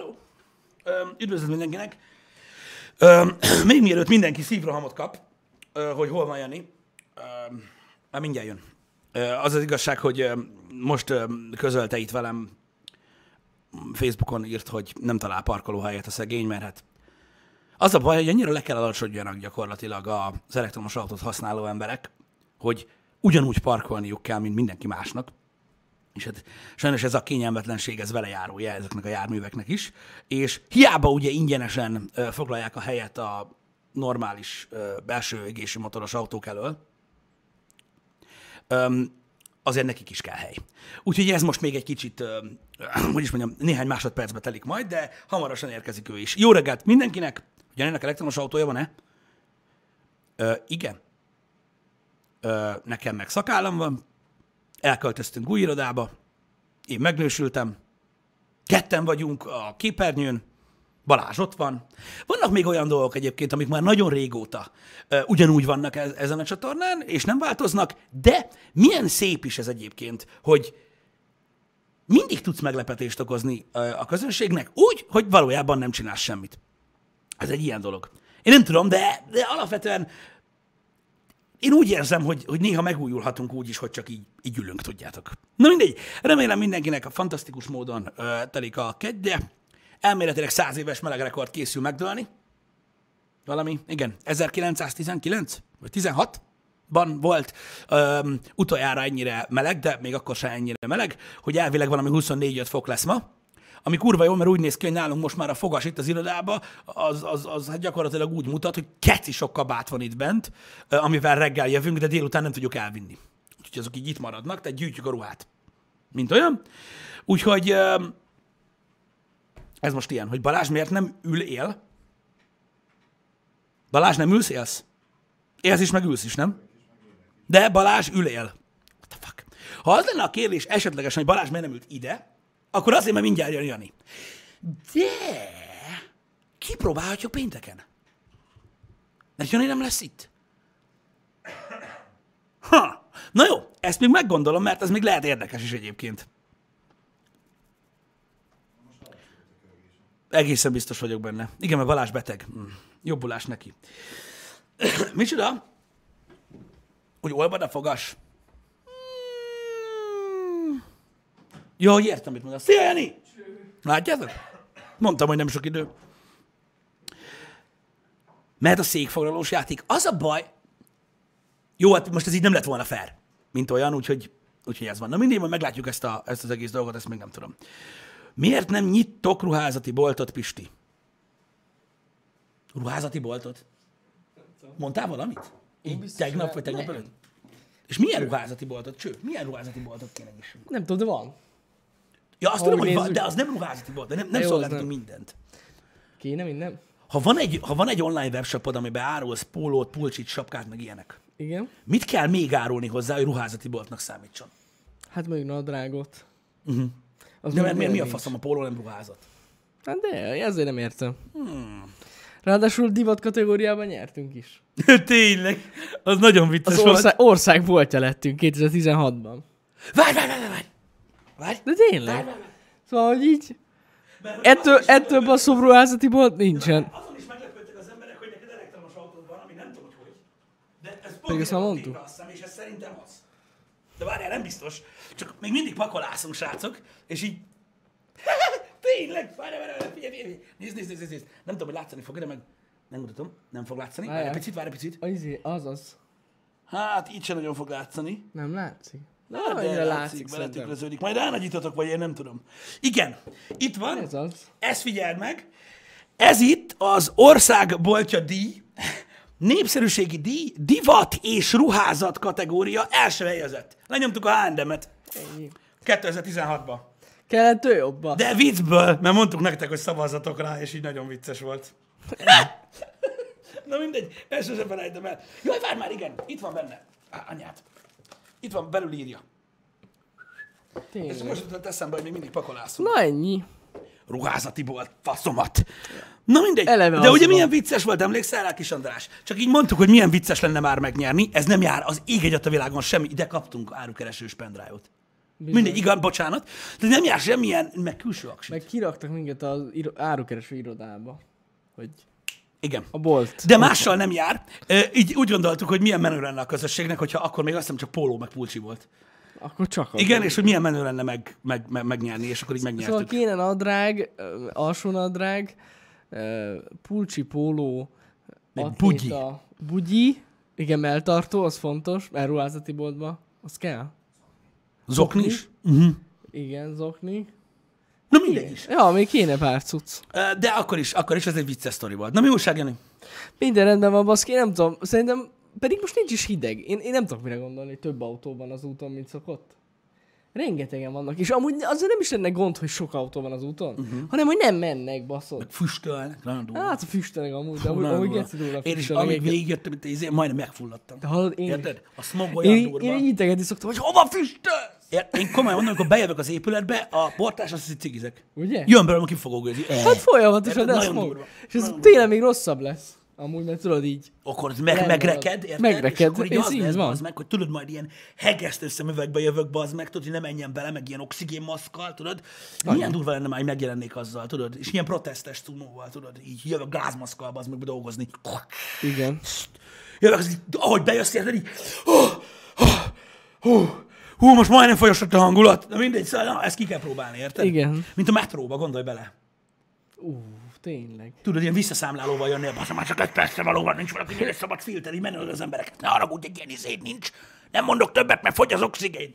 Hello! Öm, üdvözlet mindenkinek! Még mielőtt mindenki szívrohamot kap, hogy hol van Jani, már mindjárt jön. Az az igazság, hogy most közölte itt velem Facebookon írt, hogy nem talál parkolóhelyet a szegény, mert hát az a baj, hogy annyira le kell alacsodjanak gyakorlatilag az elektromos autót használó emberek, hogy ugyanúgy parkolniuk kell, mint mindenki másnak. És hát sajnos ez a kényelmetlenség, ez vele járója ezeknek a járműveknek is. És hiába ugye ingyenesen foglalják a helyet a normális belső égésű motoros autók elől, azért nekik is kell hely. Úgyhogy ez most még egy kicsit, hogy is mondjam, néhány másodpercbe telik majd, de hamarosan érkezik ő is. Jó reggelt mindenkinek! Ugye ennek elektromos autója van-e? Ö, igen. Ö, nekem meg szakállam van, elköltöztünk új irodába, én megnősültem, ketten vagyunk a képernyőn, Balázs ott van. Vannak még olyan dolgok egyébként, amik már nagyon régóta ö, ugyanúgy vannak e- ezen a csatornán, és nem változnak, de milyen szép is ez egyébként, hogy mindig tudsz meglepetést okozni ö, a közönségnek, úgy, hogy valójában nem csinálsz semmit. Ez egy ilyen dolog. Én nem tudom, de, de alapvetően én úgy érzem, hogy, hogy néha megújulhatunk úgy is, hogy csak így, így ülünk, tudjátok. Na mindegy, remélem mindenkinek a fantasztikus módon ö, telik a kedje. Elméletileg száz éves melegrekord készül megdőlni. Valami, igen, 1919 vagy 16 ban volt öm, utoljára ennyire meleg, de még akkor sem ennyire meleg, hogy elvileg valami 24-5 fok lesz ma, ami kurva jó, mert úgy néz ki, hogy nálunk most már a fogas itt az irodába, az, az, az hát gyakorlatilag úgy mutat, hogy keci sok kabát van itt bent, amivel reggel jövünk, de délután nem tudjuk elvinni. Úgyhogy azok így itt maradnak, tehát gyűjtjük a ruhát. Mint olyan. Úgyhogy ez most ilyen, hogy Balázs miért nem ül él? Balázs nem ülsz, élsz? Élsz is, meg ülsz is, nem? De Balázs ül él. What the fuck? Ha az lenne a kérdés esetlegesen, hogy Balázs miért nem ült ide, akkor azért, mert mindjárt jön Jani. De kipróbálhatjuk pénteken. Mert Jani nem lesz itt. Ha. Na jó, ezt még meggondolom, mert ez még lehet érdekes is egyébként. Egészen biztos vagyok benne. Igen, mert Balázs beteg. Mm. Jobbulás neki. Micsoda? Hogy olvad a fogas? Jó, hogy értem, mit mondasz. Szia, Jani! Látjátok? Mondtam, hogy nem sok idő. Mert a székfoglalós játék. Az a baj, jó, hát most ez így nem lett volna fair, mint olyan, úgyhogy, úgyhogy ez van. Na mindig, majd meglátjuk ezt, a, ezt az egész dolgot, ezt még nem tudom. Miért nem nyittok ruházati boltot, Pisti? Ruházati boltot? Mondtál valamit? Így tegnap vagy tegnap előtt? És milyen ruházati boltot? Cső, milyen ruházati boltot kéne nyissunk? Nem tudom, de van. Ja, azt tudom, hogy van, de az nem ruházati bolt, de nem, nem szolgáltatunk mindent. Kéne minden? Ha van, egy, ha van egy online webshopod, amiben árulsz pólót, pulcsit, sapkát, meg ilyenek, Igen. mit kell még árulni hozzá, hogy ruházati boltnak számítson? Hát mondjuk nadrágot. Uh-huh. Az De mert miért mi a faszom a póló nem ruházat? Hát de, ezért nem értem. Hmm. Ráadásul divat kategóriában nyertünk is. Tényleg, az nagyon vicces Az ország, ország voltja lettünk 2016-ban. Várj, várj, várj, várj! Várj! De tényleg. várj, várj. Szóval, hogy így, Mert hogy ettől, azon is ettől meglepődtek- basszabb ruházati bolt nincsen. Azon is meglepődtek az emberek, hogy neked elektromos autód van, ami nem tudom, hogy. De ez Pedig ezt már pont mondtuk. azt hiszem, és ez szerintem az. De várjál, nem biztos. Csak még mindig pakolászunk, srácok, és így... Tényleg! Várjál, várjál, várjál, figyelj, figyelj! Nézd, nézd, nézd, nézd! Nem tudom, hogy látszani fog, de meg... Nem mutatom, nem fog látszani. Várj egy Várjál. picit, várj egy picit. Izé, az az. Hát, így sem nagyon fog látszani. Nem látszik? Na, annyira de látszik, látszik, beletükröződik. Majd ránagyítotok, vagy én nem tudom. Igen, itt van. Ez az. Ezt figyeld meg. Ez itt az országboltja díj, népszerűségi díj, divat és ruházat kategória első helyezett. Lenyomtuk a H&M-et Ennyi. 2016-ban. Kellett ő jobba. De viccből, mert mondtuk nektek, hogy szavazzatok rá, és így nagyon vicces volt. Na mindegy, ezt sosem felejtem el. Jaj, várj már, igen, itt van benne. Á, anyát. Itt van, belül írja. Tényleg. most jutott eszembe, hogy még mindig pakolászunk. Na ennyi. ruházati bolt, faszomat. Na mindegy. Eleve De ugye van. milyen vicces volt, emlékszel rá, kis András? Csak így mondtuk, hogy milyen vicces lenne már megnyerni. Ez nem jár az ég egyet a világon semmi. Ide kaptunk árukeresős pendrive-ot. Mindegy, igen, bocsánat. De nem jár semmilyen, meg külső aksit. Meg kiraktak minket az iro- árukereső irodába. Hogy Igen. a bolt. De mással nem jár. Így úgy gondoltuk, hogy milyen menő lenne a közösségnek, hogyha akkor még azt hiszem csak póló meg pulcsi volt. Akkor csak az. Igen, és hogy milyen menő lenne meg, meg, meg, megnyerni, és akkor így megnyertük. Szóval kéne nadrág, alsó nadrág, pulcsi póló, atléta, bugyi, igen, melltartó, az fontos, elruházati boltba, az kell. Zokni is? Uh-huh. Igen, zokni. Na mindegy is. Ja, még kéne pár cucc. De akkor is, akkor is ez egy vicces sztori volt. Na mi újság, Jani? Minden rendben van, baszki, nem tudom, szerintem, pedig most nincs is hideg. Én, én nem tudok mire gondolni, hogy több autó van az úton, mint szokott. Rengetegen vannak, és amúgy azért nem is lenne gond, hogy sok autó van az úton, uh-huh. hanem hogy nem mennek, baszod. Meg füstölnek, nagyon durva. Hát a füsteleg amúgy, de amúgy, amúgy geci durva Én is, amíg végigjöttem, itt izé, majdnem megfulladtam. De hallod, én, Érted? A smog olyan én, durva. én, integetni szoktam, hogy hova füstöl? Én komolyan mondom, amikor bejövök az épületbe, a portás azt hiszi cigizek. Ugye? Jön belőlem a kifogógőzi. Hát folyamatosan, ez Nagyon fog. durva. És ez Nagyon tényleg még rosszabb lesz. Amúgy, mert tudod így. Akkor meg, Nem megreked, érted? Megreked, És akkor így ez az így lesz, van. bazd meg, hogy tudod, majd ilyen hegesztő szemüvegbe jövök, bazd meg, tudod, hogy ne menjen bele, meg ilyen oxigénmaszkkal, tudod? Milyen durva lenne már, hogy megjelennék azzal, tudod? És ilyen protestes cumóval, tudod? Így jövök gázmaszkkal, bazd meg, dolgozni. Igen. Jövök, az ahogy bejössz, érted, így, hú, hú, hú, hú, most majdnem folyosott a hangulat. Na mindegy, szóval na, ezt ki kell próbálni, érted? Igen. Mint a metróba, gondolj bele. Ú, tényleg. Tudod, ilyen visszaszámlálóval jönnél, basz, már csak egy percre való van, nincs valaki, mire szabad filteri, menő az embereket. Ne haragudj, egy ilyen izét nincs. Nem mondok többet, mert fogy az oxigén.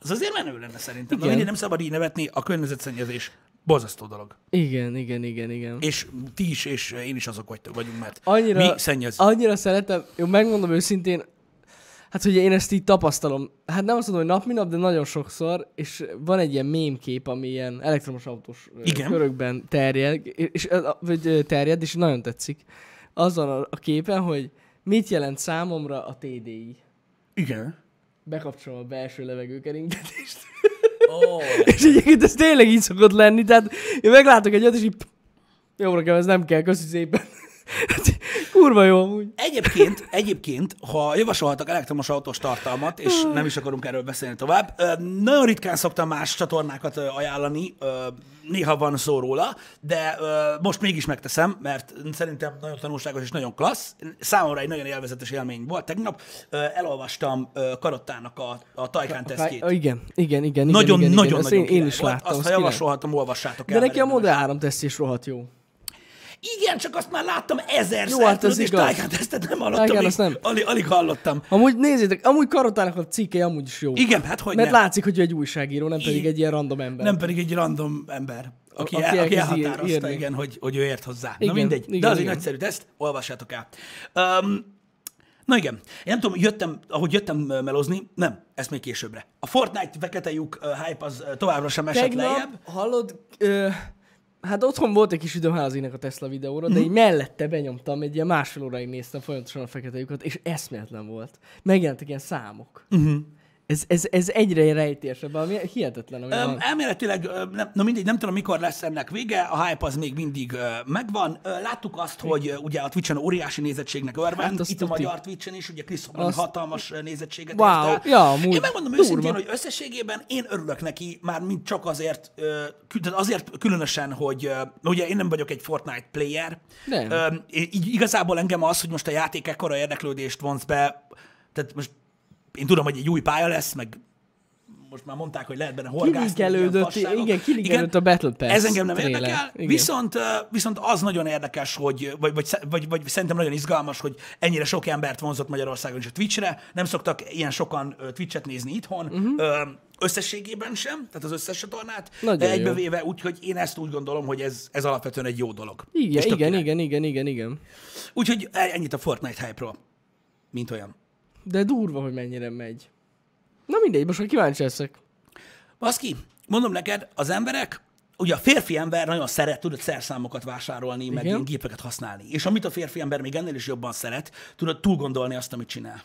Az azért menő lenne szerintem. De Igen. mindig nem szabad így nevetni, a környezetszennyezés borzasztó dolog. Igen, igen, igen, igen. És ti is, és én is azok vagytok, vagyunk, mert Annyira, mi szennyez. annyira szeretem, jó, megmondom őszintén, hát hogy én ezt így tapasztalom, hát nem azt mondom, hogy nap, mint nap, de nagyon sokszor, és van egy ilyen mémkép, ami ilyen elektromos autós Igen. körökben terjed, és, vagy terjed, és nagyon tetszik. Azon a, a képen, hogy mit jelent számomra a TDI. Igen. Bekapcsolom a belső levegőkeringetést. Oh. és egyébként ez tényleg így szokott lenni, tehát én meglátok egy olyat, és így, jó, nekem ez nem kell, köszi szépen. Kurva jó amúgy. Egyébként, egyébként, ha javasolhatok elektromos autós tartalmat, és nem is akarunk erről beszélni tovább, nagyon ritkán szoktam más csatornákat ajánlani, néha van szó róla, de most mégis megteszem, mert szerintem nagyon tanulságos és nagyon klassz. Számomra egy nagyon élvezetes élmény volt. Tegnap elolvastam Karottának a, a Tajkán tesztjét. Igen, igen, igen, igen. Nagyon, igen, nagyon, igen. nagyon én, én is volt. láttam. Azt, az ha javasolhatom, olvassátok el. De neki a Model 3 teszt is rohadt jó. Igen, csak azt már láttam ezerszer, Jó, hát ez és. Tajkán tesztet nem hallottam, még, azt nem. Alig, alig hallottam. Amúgy nézzétek, amúgy Karotának a cikke amúgy is jó. Igen, hát hogy Mert nem. látszik, hogy ő egy újságíró, nem pedig Igen. egy ilyen random ember. Nem pedig egy random ember, aki, Aki aki, aki elhatározta, írni. igen, hogy, hogy ő ért hozzá. Igen, Igen, na mindegy, igen, de az egy igen. nagyszerű teszt, olvassátok el. Um, na igen, én nem tudom, jöttem, ahogy jöttem melozni, nem, ezt még későbbre. A Fortnite fekete lyuk ö, hype az továbbra sem esett Tegnap, lejjebb. hallod, ö, hát otthon volt egy kis időm házinek a Tesla videóra, Mhm. de így mellette benyomtam, egy ilyen másfél óráig néztem folyamatosan a fekete lyukat, és eszméletlen volt. Megjelentek ilyen számok. Mhm. Uh-huh. Ez, ez, ez egyre rejtésebb, ami hihetetlen, ami Öm, elméletileg, nem, na mindegy, nem tudom, mikor lesz ennek vége, a hype az még mindig megvan. Ö, láttuk azt, hogy ugye a Twitch-en óriási nézettségnek örvend, Hát itt a magyar Twitch-en is, ugye Hogan Azt- hatalmas nézettséget Wow, ért ja, amúgy Én megmondom durva. őszintén, hogy összességében én örülök neki, már mint csak azért, azért különösen, hogy ugye én nem vagyok egy Fortnite player, Nem. Így igazából engem az, hogy most a játék ekkora érdeklődést vonz be, tehát most én tudom, hogy egy új pálya lesz, meg most már mondták, hogy lehet benne horgászni. Kiligelődött, igen, kiligelődött a Battle Pass Ez engem nem trailer. érdekel, Igen. viszont, viszont az nagyon érdekes, hogy, vagy, vagy, vagy, vagy szerintem nagyon izgalmas, hogy ennyire sok embert vonzott Magyarországon is a Twitchre. Nem szoktak ilyen sokan Twitchet nézni itthon, uh-huh. összességében sem, tehát az összes csatornát. Nagyon jó. egybevéve, úgyhogy én ezt úgy gondolom, hogy ez, ez alapvetően egy jó dolog. Igen, igen, igen, igen, igen, igen. Úgyhogy ennyit a Fortnite hype-ról, mint olyan. De durva, hogy mennyire megy. Na mindegy, most már kíváncsi leszek. Baszki, mondom neked, az emberek, ugye a férfi ember nagyon szeret, tudod, szerszámokat vásárolni, meg Igen. ilyen gépeket használni. És amit a férfi ember még ennél is jobban szeret, tudod túl gondolni azt, amit csinál.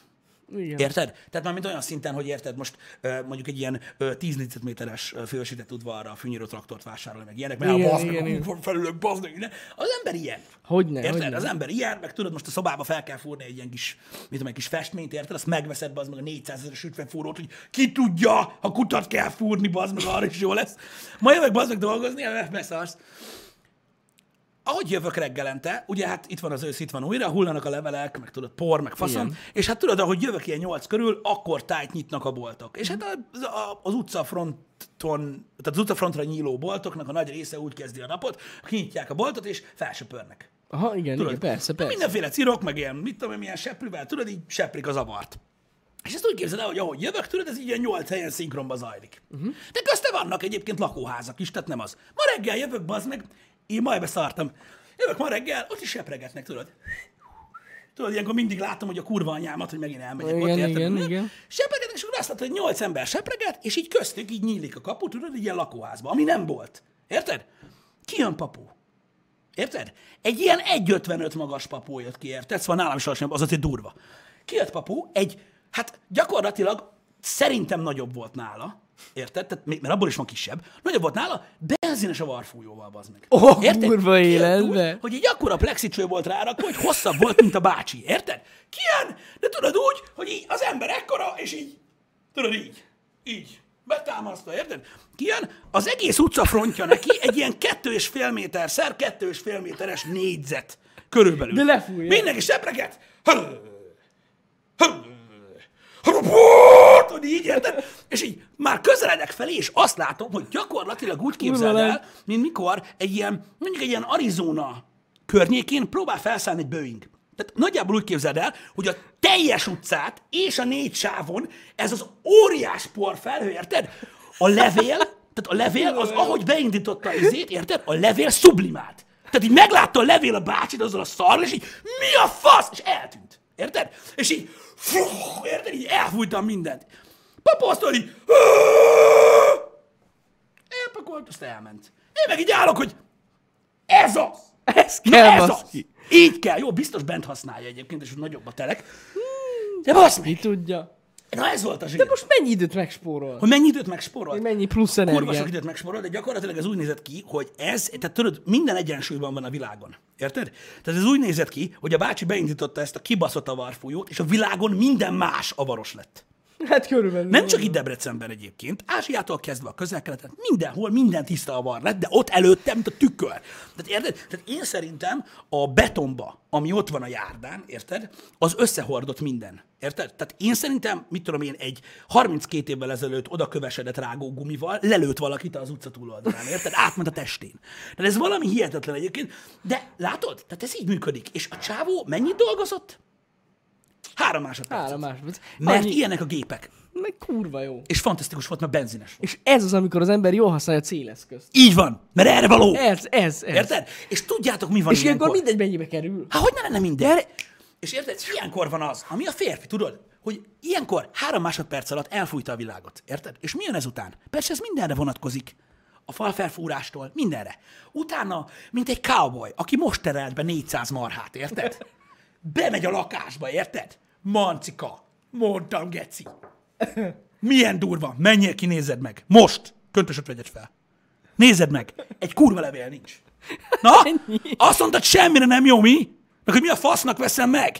Igen. Érted? Tehát már mint olyan szinten, hogy érted, most mondjuk egy ilyen ö, 10 négyzetméteres ö, fölsített udvarra fűnyíró traktort vásárolni, meg ilyenek, mert Igen, a bazd meg, a felülök, bazd meg, minden. Az ember ilyen. Hogyne, Érted? hogyne. Az ember ilyen, meg tudod, most a szobába fel kell fúrni egy ilyen kis, mit tudom, egy kis festményt, érted? Azt megveszed, bazd meg a 400 ezeres ütvegfúrót, hogy ki tudja, ha kutat kell fúrni, bazd meg, arra is jó lesz. Ma jövök, bazd meg dolgozni, beszarsz. Ahogy jövök reggelente, ugye hát itt van az ősz, itt van újra, hullanak a levelek, meg tudod, por, meg faszom, Igen. és hát tudod, ahogy jövök ilyen nyolc körül, akkor tájt nyitnak a boltok. És hát az, az utcafronton, tehát az utcafrontra nyíló boltoknak a nagy része úgy kezdi a napot, kinyitják a boltot, és felsöpörnek. Aha, igen, Tudod, igen, persze, persze. Mindenféle cirok, meg ilyen, mit tudom milyen seprűvel, tudod, így seprik az avart. És ezt úgy képzeld el, hogy ahogy jövök, tudod, ez így ilyen nyolc helyen szinkronba zajlik. Uh-huh. De közte vannak egyébként lakóházak is, tehát nem az. Ma reggel jövök, bazd meg, én majd beszartam. Jövök ma reggel, ott is sepregetnek, tudod. Tudod, ilyenkor mindig látom, hogy a kurva anyámat, hogy megint elmegyek Igen, ott, érted? igen, Mi? igen. Sepregetnek, és akkor azt látod, hogy nyolc ember sepreget, és így köztük így nyílik a kapu, tudod, egy ilyen lakóházba, ami nem volt. Érted? Ki jön papu? Érted? Egy ilyen 1,55 magas papu jött ki, érted? Szóval nálam is alacsonyabb, az azért durva. Kijött papu, egy, hát gyakorlatilag szerintem nagyobb volt nála, érted? Tehát, még- mert abból is van kisebb. Nagyobb volt nála, benzines a varfújóval, bazd meg. Ó, kurva Kijött életbe. úgy, hogy egy akkora plexicső volt rárakva, hogy hosszabb volt, mint a bácsi, érted? Kijön, de tudod úgy, hogy így az ember ekkora, és így, tudod így, így, betámasztva, érted? Kijön, az egész utca frontja neki egy ilyen kettő és fél méter szer, kettő és fél méteres négyzet körülbelül. De lefújja. Mindenki sepreget. Hogy így, érted? És így már közeledek felé, és azt látom, hogy gyakorlatilag úgy képzeld el, mint mikor egy ilyen, mondjuk egy ilyen Arizona környékén próbál felszállni egy Boeing. Tehát nagyjából úgy képzeld el, hogy a teljes utcát és a négy sávon ez az óriás porfelhő, érted? A levél, tehát a levél az, ahogy beindította izét, érted? A levél sublimált. Tehát így meglátta a levél a bácsit azzal a szarral, és így mi a fasz? És eltűnt. Érted? És így, fú, érted? Így elfújtam mindent. Papa azt mondja, így, elpakolt, azt elment. Én meg így állok, hogy ez az! Ez Na kell, ez az! Így kell. Jó, biztos bent használja egyébként, és nagyobb a telek. De basz Ki meg! tudja. Na ez volt a zsír. De most mennyi időt megspórol? Hogy mennyi időt megsporolt? Mennyi plusz Kurva energiát? sok időt megsporolt, de gyakorlatilag ez úgy nézett ki, hogy ez, tehát tudod, minden egyensúlyban van a világon. Érted? Tehát ez úgy nézett ki, hogy a bácsi beindította ezt a kibaszott avarfújót, és a világon minden más avaros lett. Hát körülbelül. Nem csak itt Debrecenben egyébként, Ázsiától kezdve a közel-keleten, mindenhol minden tiszta avar lett, de ott előtte, mint a tükör. Tehát érted? Tehát én szerintem a betonba, ami ott van a járdán, érted? Az összehordott minden. Érted? Tehát én szerintem, mit tudom én, egy 32 évvel ezelőtt oda kövesedett rágó gumival lelőtt valakit az utca túloldalán, érted? Átment a testén. Tehát ez valami hihetetlen egyébként, de látod? Tehát ez így működik. És a csávó mennyit dolgozott? Három másodpercet. Három másodperc. Mert Annyi- ilyenek a gépek. Meg kurva jó. És fantasztikus volt, mert benzines volt. És ez az, amikor az ember jól használja a céleszközt. Így van, mert erre való. Ez, ez, ez. Érted? És tudjátok, mi van És ilyenkor ilyenkor? mindegy mennyibe kerül. Hát hogy ne lenne mindegy? És érted? Ilyenkor van az, ami a férfi, tudod? Hogy ilyenkor három másodperc alatt elfújta a világot. Érted? És mi jön ezután? Persze ez mindenre vonatkozik. A falfelfúrástól, mindenre. Utána, mint egy cowboy, aki most terelt be 400 marhát, érted? Bemegy a lakásba, érted? Mancika, mondtam, geci. Milyen durva, menjél ki, nézed meg. Most, köntösöt vegyed fel. Nézed meg, egy kurva levél nincs. Na, azt mondtad, semmire nem jó, mi? Meg hogy mi a fasznak veszem meg?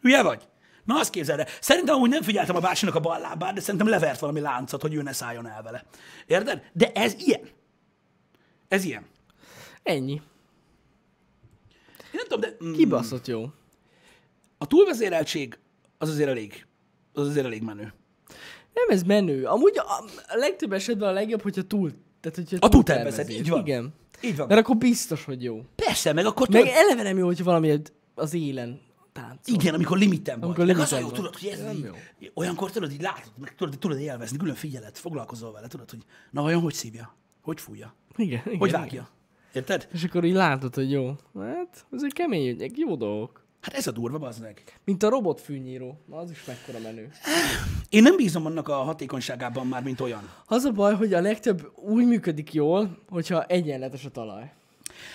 Hülye vagy? Na azt képzeld el. Szerintem amúgy nem figyeltem a bácsinak a bal lábát, de szerintem levert valami láncot, hogy ő ne szálljon el vele. Érted? De ez ilyen. Ez ilyen. Ennyi. Én nem tudom, de mm, Kibaszott jó. A túlvezéreltség az azért elég, az azért elég menő. Nem ez menő. Amúgy a, a legtöbb esetben a legjobb, hogyha túl... Tehát, hogyha A túltervezed, túltervezés. így van. Igen. Így van. Mert akkor biztos, hogy jó. Persze, meg akkor Meg eleve nem jó, hogyha valami az élen táncol. igen, amikor limiten vagy. Amikor Meg az a limiten jó, tudod, hogy ez Nem így, jó. olyankor tudod, így látod, meg tudod, tudod élvezni, külön figyeled, foglalkozol vele, tudod, hogy na vajon hogy szívja, hogy fújja, Igen, igen. hogy igen. vágja. Érted? És akkor így látod, hogy jó. Hát, ezek kemény jó dolgok. Hát ez a durva, bazd meg. Mint a robotfűnyíró. Na, az is mekkora menő. Én nem bízom annak a hatékonyságában már, mint olyan. Az a baj, hogy a legtöbb úgy működik jól, hogyha egyenletes a talaj.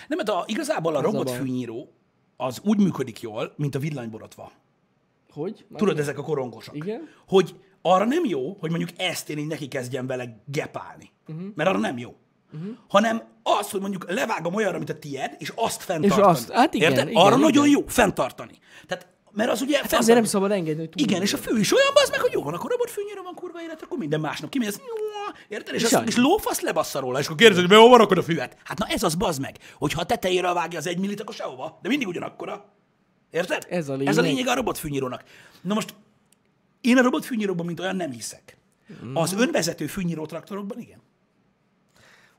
Nem, mert a, igazából a Az a robotfűnyíró az úgy működik jól, mint a villanyborotva. Hogy? Már Tudod, ezek a korongosak. Igen. Hogy arra nem jó, hogy mondjuk ezt én így neki kezdjem vele gepálni. Uh-huh. Mert arra nem jó. Uh-huh. Hanem az, hogy mondjuk levágom olyanra, mint a tied, és azt fenntartani. azt- hát igen, Érted? igen, arra igen. nagyon jó fenntartani. Tehát, mert az ugye... Hát azért nem szabad engedni, hogy túl. Igen, és a fű is olyan, az meg, hogy jó van, akkor robotfűnyíra van kurva élet, akkor minden másnap kimész, érted? És, És azt, és lófasz lebassza róla, és akkor kérdezed, hogy hol van akkor a füvet? Hát na ez az bazd meg, hogyha a tetejére vágja az egy millit, akkor sehova, de mindig ugyanakkora. Érted? Ez a Ez a lényeg. lényeg a robotfűnyírónak. Na most én a robotfűnyíróban, mint olyan nem hiszek. Az önvezető fűnyíró traktorokban igen.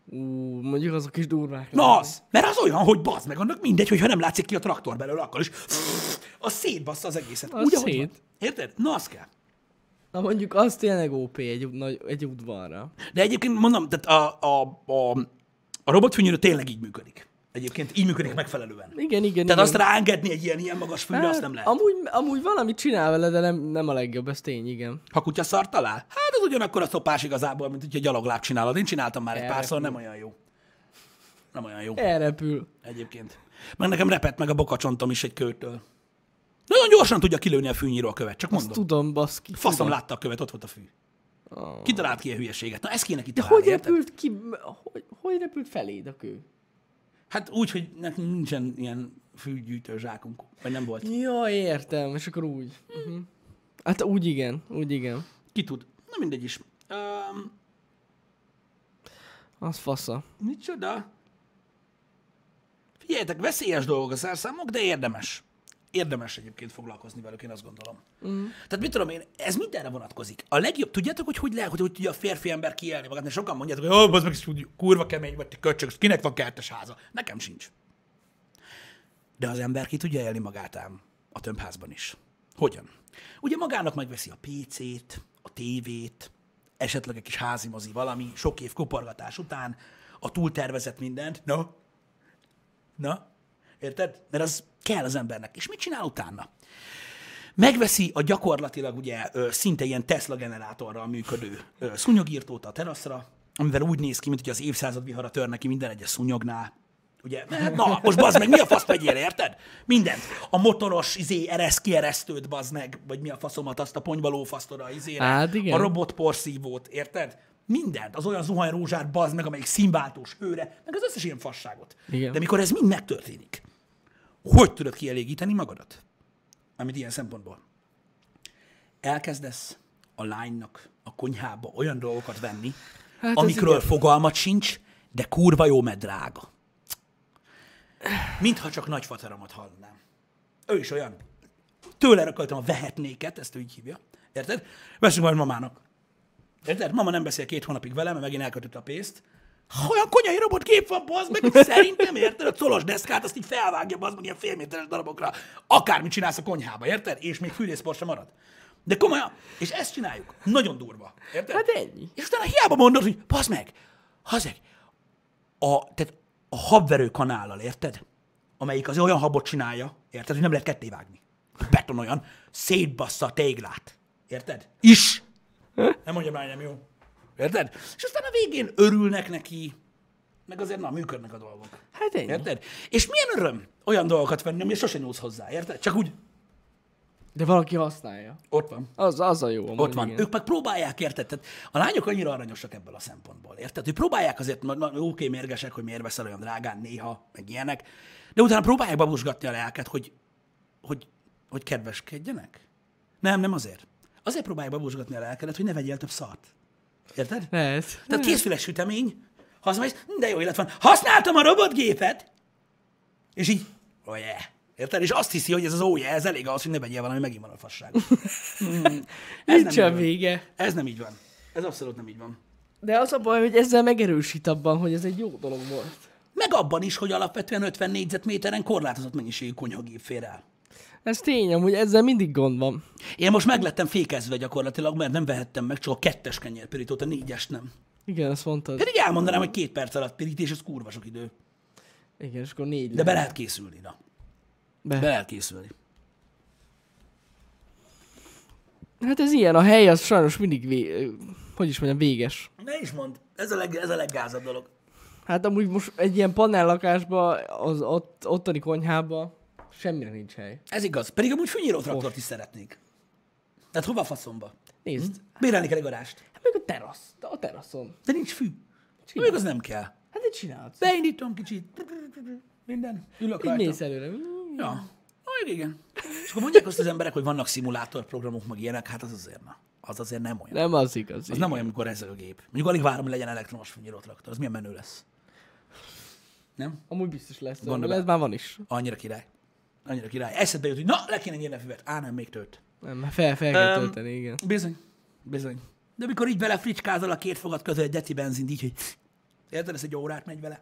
Ú, mondjuk azok is durvák. Na az, mert az olyan, hogy bazd meg, annak mindegy, hogyha nem látszik ki a traktor belőle, akkor is az szétbassza az egészet. Az Úgy, szét. van. Érted? Na, az kell. Na mondjuk az tényleg OP egy, nagy, egy udvarra. De egyébként mondom, tehát a, a, a, a robotfűnyírő tényleg így működik. Egyébként így működik megfelelően. Igen, igen, Tehát igen. azt ráengedni egy ilyen, ilyen magas fűre, azt nem lehet. Hát, Amúgy, amúgy valamit csinál vele, de nem, nem a legjobb, ez tény, igen. Ha kutya szart talál? Hát ugyanakkor a szopás igazából, mint hogyha gyalogláb csinálod. Én csináltam már egy Elrepül. párszor, nem olyan jó. Nem olyan jó Elrepül. egyébként. Meg nekem repett meg a bokacsontom is egy kőtől. Nagyon gyorsan tudja kilőni a fűnyíró a követ, csak mondom. Tudom, baszki. Faszom tudom. látta a követ, ott volt a fű. Kitalált ki a hülyeséget. Na ezt kéne De kitalálni, hogy érted? repült ki, hogy, hogy repült feléd a kő? Hát úgy, hogy nekünk nincsen ilyen fűgyűjtő zsákunk, vagy nem volt. Ja, értem, és akkor úgy. Uh-huh. Hát úgy igen, úgy igen. Ki tud? Na mindegy is. Um, Az fasza. micsoda? Figyeljetek, veszélyes dolgok a szerszámok, de érdemes. Érdemes egyébként foglalkozni velük, én azt gondolom. Mm. Tehát mit tudom én, ez mindenre vonatkozik. A legjobb, tudjátok, hogy hogy lehet, hogy, hogy tudja a férfi ember kielni magát, mert sokan mondjátok, hogy oh, az meg kurva kemény vagy, te köcsög, kinek van kertes háza? Nekem sincs. De az ember ki tudja élni magát ám a tömbházban is. Hogyan? Ugye magának megveszi a PC-t, a tévét, esetleg egy kis házimozi valami, sok év kopargatás után, a túltervezett mindent. Na? Na? Érted? Mert az kell az embernek. És mit csinál utána? Megveszi a gyakorlatilag ugye szinte ilyen Tesla generátorral működő szúnyogírtót a teraszra, amivel úgy néz ki, mint hogy az évszázad vihara tör neki minden egyes szúnyognál. Ugye? Na, most bazd meg, mi a fasz vegyél, érted? Mindent. A motoros izé, eresz kieresztőt, bazd meg, vagy mi a faszomat, azt a ponyvaló fasztora izére. Hát igen. A robot porszívót, érted? Mindent. Az olyan zuhanyrózsát, bazd meg, amelyik színváltós őre, meg az összes ilyen fasságot. Igen. De mikor ez mind megtörténik, hogy tudod kielégíteni magadat? Amit ilyen szempontból. Elkezdesz a lánynak a konyhába olyan dolgokat venni, Hát amikről igen. fogalmat sincs, de kurva jó, mert drága. Mintha csak nagyfateromat hallanám. Ő is olyan. Tőle rököltem a vehetnéket, ezt ő így hívja. Érted? Veszünk majd mamának. Érted? Mama nem beszél két hónapig velem, mert megint elkötött a pénzt. Olyan konyai robot kép van, bazd meg, hogy szerintem, érted? A colos deszkát, azt így felvágja, bazd meg ilyen félméteres darabokra. Akármit csinálsz a konyhába, érted? És még fűrészpor sem marad. De komolyan, és ezt csináljuk. Nagyon durva. Érted? Hát ennyi. És utána hiába mondod, hogy bazd meg, hazeg, a, tehát a habverő kanállal, érted? Amelyik az olyan habot csinálja, érted, hogy nem lehet ketté vágni. Beton olyan, szétbassza a téglát. Érted? Is. Nem mondjam már, nem jó. Érted? És aztán a végén örülnek neki, meg azért na, működnek a dolgok. Hát ennyi. Érted? És milyen öröm olyan dolgokat venni, ami sose nyúlsz hozzá, érted? Csak úgy De valaki használja. ott van. Az, az a jó. Ott van. Igen. Ők meg próbálják, érted? Tehát a lányok annyira aranyosak ebből a szempontból, érted? Hogy próbálják azért, na, na, oké, mérgesek, hogy miért veszel olyan drágán néha, meg ilyenek, de utána próbálják babusgatni a lelket, hogy, hogy, hogy kedveskedjenek. Nem, nem azért. Azért próbálják babusgatni a lelkedet, hogy ne vegyél több szart. Érted? Lehet. Tehát készfüles sütemény, hazamész, de jó élet van. Használtam a robotgépet! És így, oh yeah. Érted? És azt hiszi, hogy ez az yeah, ez elég az, hogy ne vegyél valami, megint van a fasság. Ez nem így Nincsen van. vége. Ez nem így van. Ez abszolút nem így van. De az a baj, hogy ezzel megerősít abban, hogy ez egy jó dolog volt. Meg abban is, hogy alapvetően 50 négyzetméteren korlátozott mennyiségű konyhagép fér el. Ez tény, hogy ezzel mindig gond van. Én most meglettem fékezve gyakorlatilag, mert nem vehettem meg csak a kettes kenyérpirítót, a négyest nem. Igen, ezt mondtad. Pedig elmondanám, hogy két perc alatt pirítés, az kurva sok idő. Igen, és akkor négy De be lehet készülni, na. Be. Be lehet készülni. Hát ez ilyen, a hely az sajnos mindig, vé... hogy is mondjam, véges. Ne is mond, ez a, leg, ez a leggázabb dolog. Hát amúgy most egy ilyen panellakásba, az ott, ottani konyhába semmire nincs hely. Ez igaz. Pedig amúgy fűnyíró traktort is szeretnék. Tehát hova faszomba? Nézd, Bérelni kell egy garást. hát meg a terasz, a teraszon. De nincs fű. Még az nem kell. Hát de csinálsz. Beindítom kicsit. Minden. Ülök Így rajta. mész előre. Ja. Ó, igen. És akkor mondják azt az emberek, hogy vannak szimulátorprogramok, meg ilyenek, hát az azért na. Az azért nem olyan. Nem az igaz. Az nem olyan, amikor ezzel a gép. Mondjuk alig várom, hogy legyen elektromos fűnyírótraktor. Az milyen menő lesz. Nem? Amúgy biztos lesz. Gondolj Lesz, már van is. Annyira király. Annyira király. Eszedbe jut, hogy na, le kéne nyírni a füvet. Á, nem, még tölt. Nem, már fel, fel kell Öm, tölteni, igen. Bizony. Bizony. De mikor így vele fricskázol a két fogad között egy deci benzint, így, hogy érted, ez egy órát megy vele.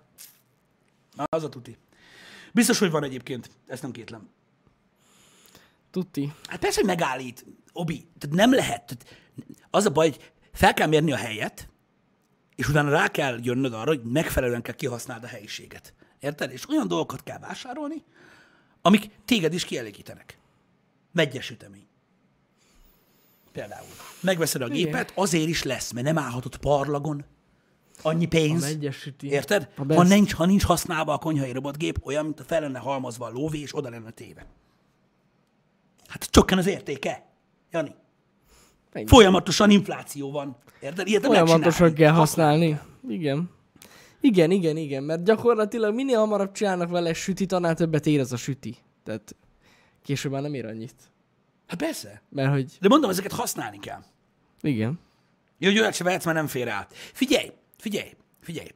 Na, az a tuti. Biztos, hogy van egyébként, ezt nem kétlem. Tuti. Hát persze, hogy megállít, Obi, tehát nem lehet. Tehát az a baj, hogy fel kell mérni a helyet, és utána rá kell jönnöd arra, hogy megfelelően kell kihasználni a helyiséget. Érted? És olyan dolgokat kell vásárolni, amik téged is kielégítenek. Vegyes ütemény. Például. Megveszed a Igen. gépet, azért is lesz, mert nem állhatod parlagon. Annyi A pénz. süti. Érted? A Ha nincs, ha nincs használva a konyhai robotgép, olyan, mint a fel lenne halmazva a lóvé, és oda lenne téve. Hát csökken az értéke. Jani. Ennyi. Folyamatosan infláció van. Érted? Ilyet Folyamatosan kell használni. Igen. Igen, igen, igen, mert gyakorlatilag minél hamarabb csinálnak vele sütit, annál többet ér az a süti. Tehát később már nem ér annyit. Hát persze. Mert hogy, De mondom, ezeket használni kell. igen. Jó, hogy olyat se vehetsz, mert nem fér át. Figyelj, figyelj, figyelj.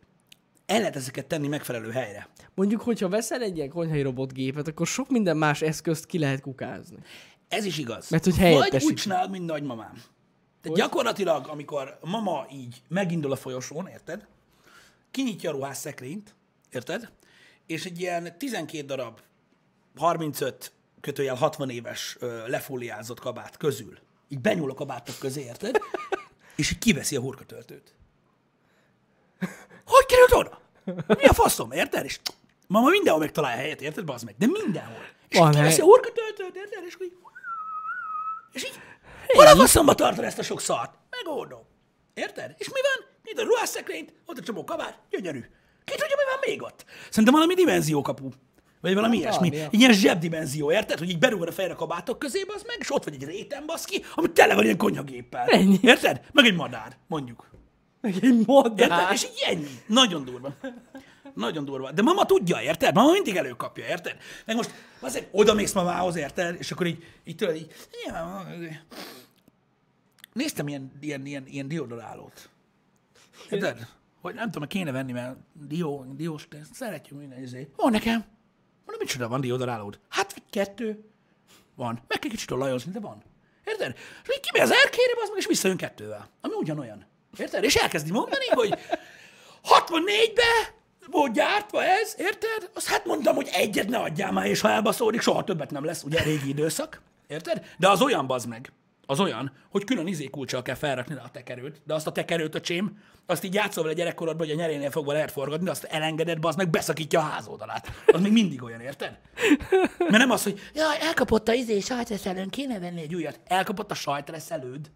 El lehet ezeket tenni megfelelő helyre. Mondjuk, hogyha veszel egy ilyen konyhai robotgépet, akkor sok minden más eszközt ki lehet kukázni. Ez is igaz. Mert hogy Vagy úgy csinálod, mint nagymamám. Tehát gyakorlatilag, amikor mama így megindul a folyosón, érted? Kinyitja a ruhásszekrényt, érted? És egy ilyen 12 darab, 35 kötőjel 60 éves ö, lefóliázott kabát közül, így benyúl a kabátok közé, érted? És így kiveszi a hurkatöltőt. Hogy került oda? Mi a faszom, érted? És mama mindenhol megtalálja helyet, érted? Bazd meg, de mindenhol. És Van így kiveszi a hurkatöltőt, érted? És úgy és így, hol a faszomba tartod ezt a sok szart? Megoldom. Érted? És mi van? Nyit a ruhásszekrényt, ott a csomó kabát, gyönyörű. Ki tudja, mi van még ott? Szerintem valami dimenziókapu. Vagy valami ilyesmi. valami, ilyen zsebdimenzió, érted? Hogy így berúgod a fejre a kabátok közébe, az meg, és ott vagy egy réten, baszki, ami tele van ilyen konyhagéppel. Ennyi. Érted? Meg egy madár, mondjuk. Meg egy modell. Érted? És így ennyi. Nagyon durva. Nagyon durva. De mama tudja, érted? Mama mindig előkapja, érted? Meg most azért oda mész mamához, érted? És akkor így, így tudod, így... Néztem ilyen, ilyen, ilyen, ilyen diodorálót. Érted? Hogy nem tudom, kéne venni, mert dió, diós, de szeretjük minden izé. Van nekem. Mondom, micsoda van diodorálód? Hát, vagy kettő. Van. Meg kell kicsit olajozni, de van. Érted? És így kimegy az erkére, az meg, és visszajön kettővel. Ami ugyanolyan. Érted? És elkezdi mondani, hogy 64-be volt gyártva ez, érted? Azt hát mondtam, hogy egyet ne adjál már, és ha elbaszódik, soha többet nem lesz, ugye régi időszak. Érted? De az olyan bazd meg. Az olyan, hogy külön izékulcsal kell felrakni a tekerőt, de azt a tekerőt a csém, azt így játszol vele gyerekkorodban, hogy a nyerénél fogva lehet forgatni, de azt elengeded, bazd meg, beszakítja a házoldalát. Az még mindig olyan, érted? Mert nem az, hogy jaj, elkapott a izé sajtreszelőn, kéne venni egy újat. Elkapott a sajtreszelőd.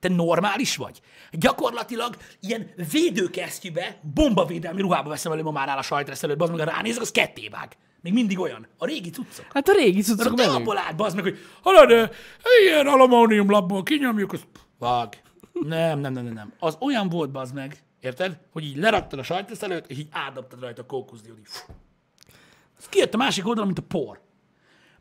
Te normális vagy? Gyakorlatilag ilyen védőkesztyűbe, bombavédelmi ruhába veszem elő mamánál a sajtreszelőt, az meg a ránézek, az ketté vág. Még mindig olyan. A régi cuccok. Hát a régi cuccok a menők. abból át, bazd meg, hogy eh, ilyen alumínium labból kinyomjuk, az vág. Nem, nem, nem, nem, nem. Az olyan volt, bazd meg, érted? Hogy így leraktad a sajtreszelőt, és így átdobtad rajta a kókuszdiót. kijött a másik oldalon, mint a por.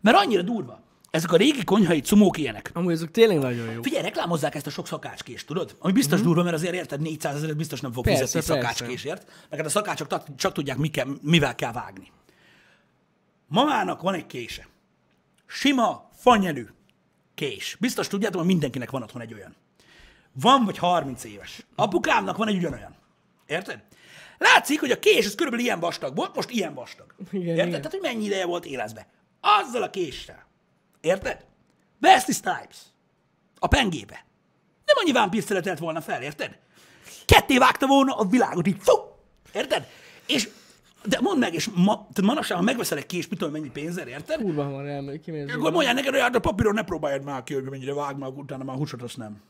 Mert annyira durva. Ezek a régi konyhai cumók ilyenek. Amúgy azok tényleg nagyon jó. Figyelj, reklámozzák ezt a sok szakácskést, tudod? Ami biztos mm-hmm. durva, mert azért érted 400 ezeret biztos nem fog Persze, fizetni persze. szakácskésért. Mert a szakácsok csak tudják, mi kell, mivel kell vágni. Mamának van egy kése. Sima, fanyelű kés. Biztos tudjátok, hogy mindenkinek van otthon egy olyan. Van vagy 30 éves. Apukámnak van egy ugyanolyan. Érted? Látszik, hogy a kés az körülbelül ilyen vastag volt, most ilyen vastag. Igen, Érted? igen. Tehát, hogy mennyi ideje volt életbe. Azzal a késsel. Érted? Wesley Snipes. A pengébe. Nem annyi vámpír szeretett volna fel, érted? Ketté vágta volna a világot, így fú! Érted? És, de mondd meg, és ma, tehát manapság, ha megveszel egy kés, mit tudom, mennyi pénzzel, érted? Kurva van elmegy, kimérdzik. Akkor mondják neked, hogy hát a papíron ne próbáljad már ki, hogy mennyire vág meg, utána már húsot, azt nem.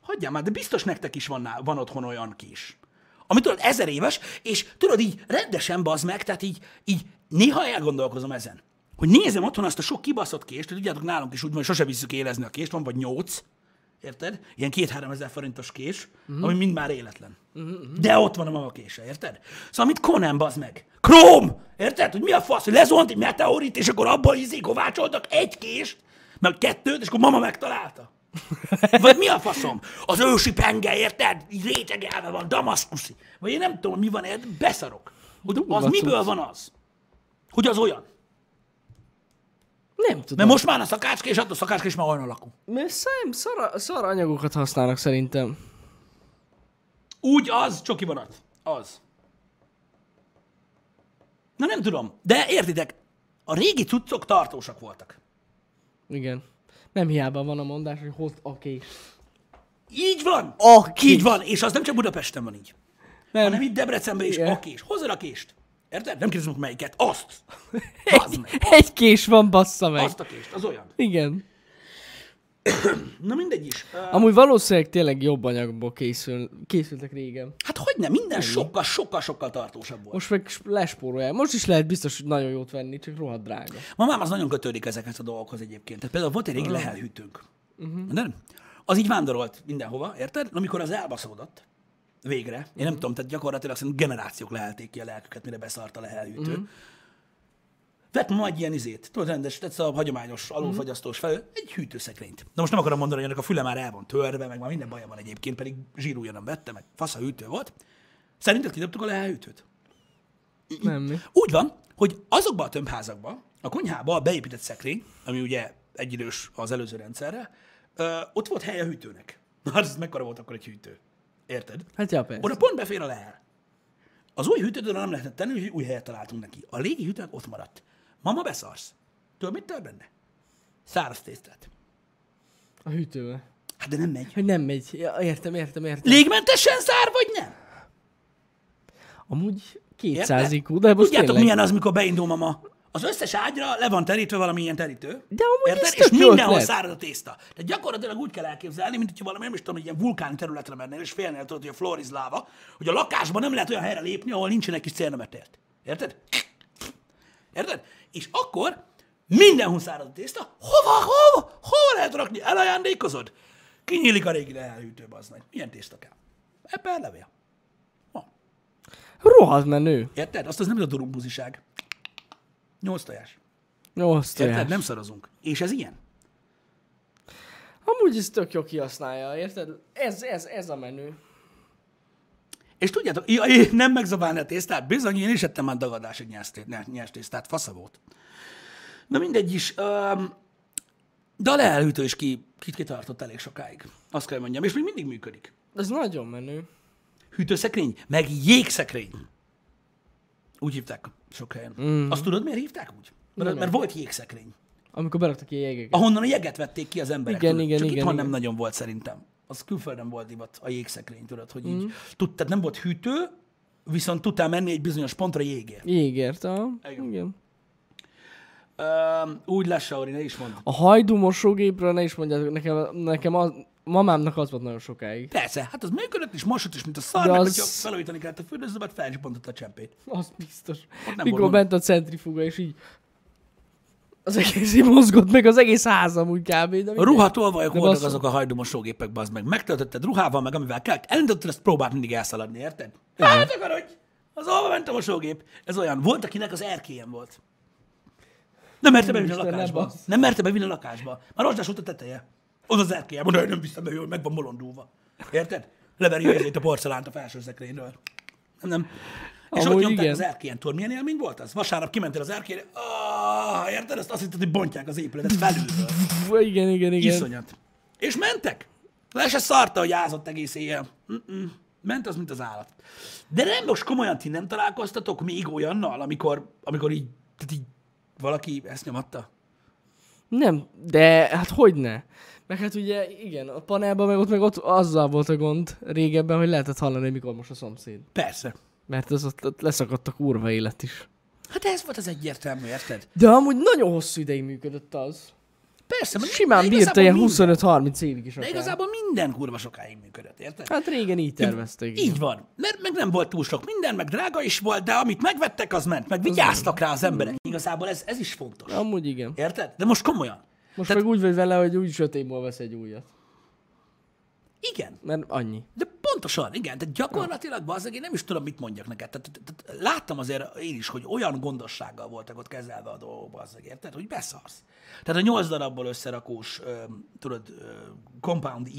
Hagyjál már, de biztos nektek is van, van otthon olyan kis. Ami tudod, ezer éves, és tudod így rendesen bazd meg, tehát így, így néha elgondolkozom ezen, hogy nézem otthon azt a sok kibaszott kést, hogy tudjátok, nálunk is úgy van, hogy sose visszük élezni a kést, van vagy nyolc, érted? Ilyen két-három ezer forintos kés, uh-huh. ami mind már életlen. Uh-huh. De ott van a mama kése, érted? Szóval mit Conan bazd meg? Króm! Érted? Hogy mi a fasz, hogy lezuhant egy meteorit, és akkor abból izé kovácsoltak egy kést, meg kettőt, és akkor mama megtalálta. Vagy mi a faszom? Az ősi penge, érted? Így rétegelve van, damaszkuszi. Vagy én nem tudom, mi van, érted? Beszarok. Hogy az miből van az? Hogy az olyan? Nem tudom. Mert most már a szakácska, és attól a szakácska is már olyan alakú. Mert szem, szar, szar anyagokat használnak szerintem. Úgy az, csoki vonat. Az. Na nem tudom, de értitek, a régi cuccok tartósak voltak. Igen. Nem hiába van a mondás, hogy hozd a kés. Így van. A kés. Így van, és az nem csak Budapesten van így, Nem. hanem itt Debrecenben is Igen. a kés. Hozzad a kést. Érted? Nem kérdezünk melyiket. Azt. Az Egy, meg. egy kés van, bassza meg. Azt a kést. Az olyan. Igen. Na mindegy is. Uh, Amúgy valószínűleg tényleg jobb anyagból készül, készültek régen. hát hogy nem, minden sokkal, sokkal, sokkal tartósabb volt. Most meg sp- lespórolják. Most is lehet biztos hogy nagyon jót venni, csak rohadt drága. Mamám az nagyon kötődik ezekhez a dolgokhoz egyébként. Tehát például volt egy régi lehelhűtőnk. Uh-huh. Nem? Az így vándorolt mindenhova, érted? Amikor az elbaszódott, végre, én nem tudom, tehát gyakorlatilag szerintem generációk lehelték ki a lelküket, mire beszart a lehelhűtő. Uh-huh. Vett ma egy ilyen izét, tudod, rendes, tehát a hagyományos alulfagyasztós felő, egy hűtőszekrényt. De most nem akarom mondani, hogy ennek a füle már el van törve, meg már minden baja van egyébként, pedig zsírúja nem vette, meg fasz a hűtő volt. Szerinted kidobtuk a lehelhűtőt? Nem mi? Úgy van, hogy azokban a tömbházakban, a konyhába a beépített szekrény, ami ugye egyidős az előző rendszerre, ott volt hely a hűtőnek. Na, hát ez mekkora volt akkor egy hűtő. Érted? Hát ja, persze. Oda pont befér a lehel. Az új hűtőt nem lehetett tenni, hogy új helyet találtunk neki. A légi hűtőnek ott maradt. Mama beszarsz. Tudod, mit tör benne? Száraz tésztát. A hűtőbe. Hát de nem megy. Hogy nem megy. Ja, értem, értem, értem. Légmentesen zár, vagy nem? Amúgy Érted? 200 IQ, de most Tudjátok, tényleg. milyen az, mikor beindul mama? Az összes ágyra le van terítve valamilyen terítő. De amúgy Érted? És mindenhol ötlet. szárad a tészta. Tehát gyakorlatilag úgy kell elképzelni, mint hogyha valami, nem is tudom, egy ilyen vulkáni területre mennél, és félnél tudod, hogy a floor is láva, hogy a lakásban nem lehet olyan helyre lépni, ahol nincsenek kis célnemetért. Érted? Érted? És akkor mindenhol szárad a tészta. Hova, hova, hova lehet rakni? Elajándékozod? Kinyílik a régi lehelhűtő, az meg. Milyen tészta kell? Eper levél. Van. Rohadt menő. Érted? Azt az nem ez a durumbuziság. Nyolc tojás. Jó, azt Érted? tojás. Nem szarozunk. És ez ilyen. Amúgy ez tök jó kihasználja, érted? Ez, ez, ez a menő. És tudjátok, ja, én nem megzabálni a tésztát, bizony, én is ettem már dagadásig nyers tésztát, fasza volt. Na mindegy is, um, de a leelhűtő is ki, ki, kitartott elég sokáig. Azt kell mondjam, és még mindig működik. Ez nagyon menő. Hűtőszekrény, meg jégszekrény. Úgy hívták sok helyen. Mm. Azt tudod, miért hívták úgy? Mert, mert volt jégszekrény. Amikor beraktak ilyen jégeket. Ahonnan a jeget vették ki az emberek. Igen, tudod. igen, Csak igen, itthon igen. nem nagyon volt szerintem. Az külföldön volt divat, a jégszekrény, tudod, hogy így. Tud, tehát nem volt hűtő, viszont tudtál menni egy bizonyos pontra jégért. Jégért, aha. Igen. Igen. Üm, úgy lesz, Sauri, ne is mondd. A hajdú mosógépről ne is mondjátok, nekem, nekem az, mamámnak az volt nagyon sokáig. Persze, hát az működött is, mosott is, mint a szar, De meg az- hogyha felújítani kellett a fürdőszobát, felcsippantott a csempét. Az biztos. Ott nem Mikor bent a centrifuga, és így az egész így mozgott, meg az egész házam úgy kb. De A ruhatolvajok voltak basszus. azok a hajdúmosógépek, bazd meg. Megtöltötted ruhával, meg amivel kell. Elindítottad, ezt próbált mindig elszaladni, érted? Hát akarodj! Az hova ment a mosógép? Ez olyan. Volt, akinek az erkélyen volt. Nem merte bevinni a lakásba. Nem merte bevinni a lakásba. Már rozsdás volt a teteje. Az az. Mondja, hogy nem viszem be, jól meg van bolondulva. Érted? Leveri izét a porcelánt a felső szekrényről. Nem, nem. És Amúgy ott nyomták igen. az erkélyen. Tudod, milyen élmény volt az? Vasárnap kimentél az erkélyre. Ah, érted? Azt azt hitted, hogy bontják az épületet felülről. Igen, igen, igen. Iszonyat. És mentek. Le se szarta, hogy ázott egész éjjel. Mm-mm. Ment az, mint az állat. De nem, most komolyan ti nem találkoztatok még olyannal, amikor, amikor így, tehát így valaki ezt nyomatta? Nem, de hát hogy ne? Meg hát ugye, igen, a panelban meg ott meg ott azzal volt a gond régebben, hogy lehetett hallani, hogy mikor most a szomszéd. Persze. Mert az ott, ott leszakadt a kurva élet is. Hát ez volt az egyértelmű, érted? De amúgy nagyon hosszú ideig működött az. Persze, mert Simán de bírta ilyen minden- 25-30 évig is De akár. igazából minden kurva sokáig működött, érted? Hát régen így tervezték. Így van. Mert meg nem volt túl sok minden, meg drága is volt, de amit megvettek, az ment. Meg vigyáztak rá az emberek. Igazából ez, ez is fontos. Amúgy igen. Érted? De most komolyan. Most Tehát- meg úgy vagy vele, hogy úgy múlva vesz egy újat. Igen. Mert annyi. De pontosan, igen. Tehát gyakorlatilag, bazzeg, én nem is tudom, mit mondjak neked. Tehát, tehát, tehát, láttam azért én is, hogy olyan gondossággal voltak ott kezelve a dolgok, bazzeg, érted? Hogy beszarsz. Tehát a nyolc darabból összerakós, tudod, ö, compound E,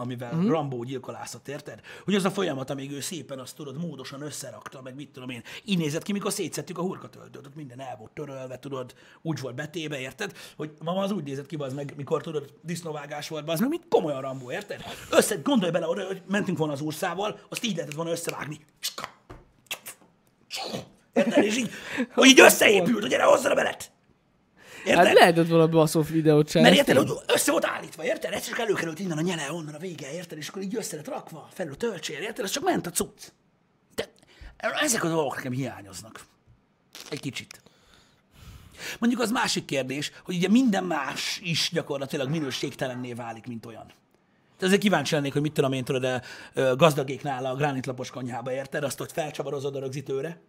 amivel mm-hmm. Rambo gyilkolászott, érted? Hogy az a folyamat, amíg ő szépen azt tudod, módosan összerakta, meg mit tudom én. Így nézett ki, mikor szétszettük a hurkatöltőt, ott minden el volt törölve, tudod, úgy volt betéve, érted? Hogy ma az úgy nézett ki, az meg, mikor tudod, disznóvágás volt, az meg, mint komolyan Rambo, érted? Össze, gondolj bele oda, hogy mentünk volna az úrszával, azt így lehetett volna összevágni. Érted? És így, hogy így összeépült, hogy gyere, hozzá a belet. Érted? Hát lehetett volna baszóf videót csinálni. Mert érted, hogy össze volt állítva, érted? Egyszer csak előkerült innen a nyele, onnan a vége, érted? És akkor így össze lett rakva, felül a töltsér, érted? Ez csak ment a cucc. De ezek a dolgok nekem hiányoznak. Egy kicsit. Mondjuk az másik kérdés, hogy ugye minden más is gyakorlatilag minőségtelenné válik, mint olyan. De azért kíváncsi lennék, hogy mit tudom én, tudod, de ö, gazdagéknál a gránitlapos konyhába, érted? Azt ott felcsavarozod a rögzítőre,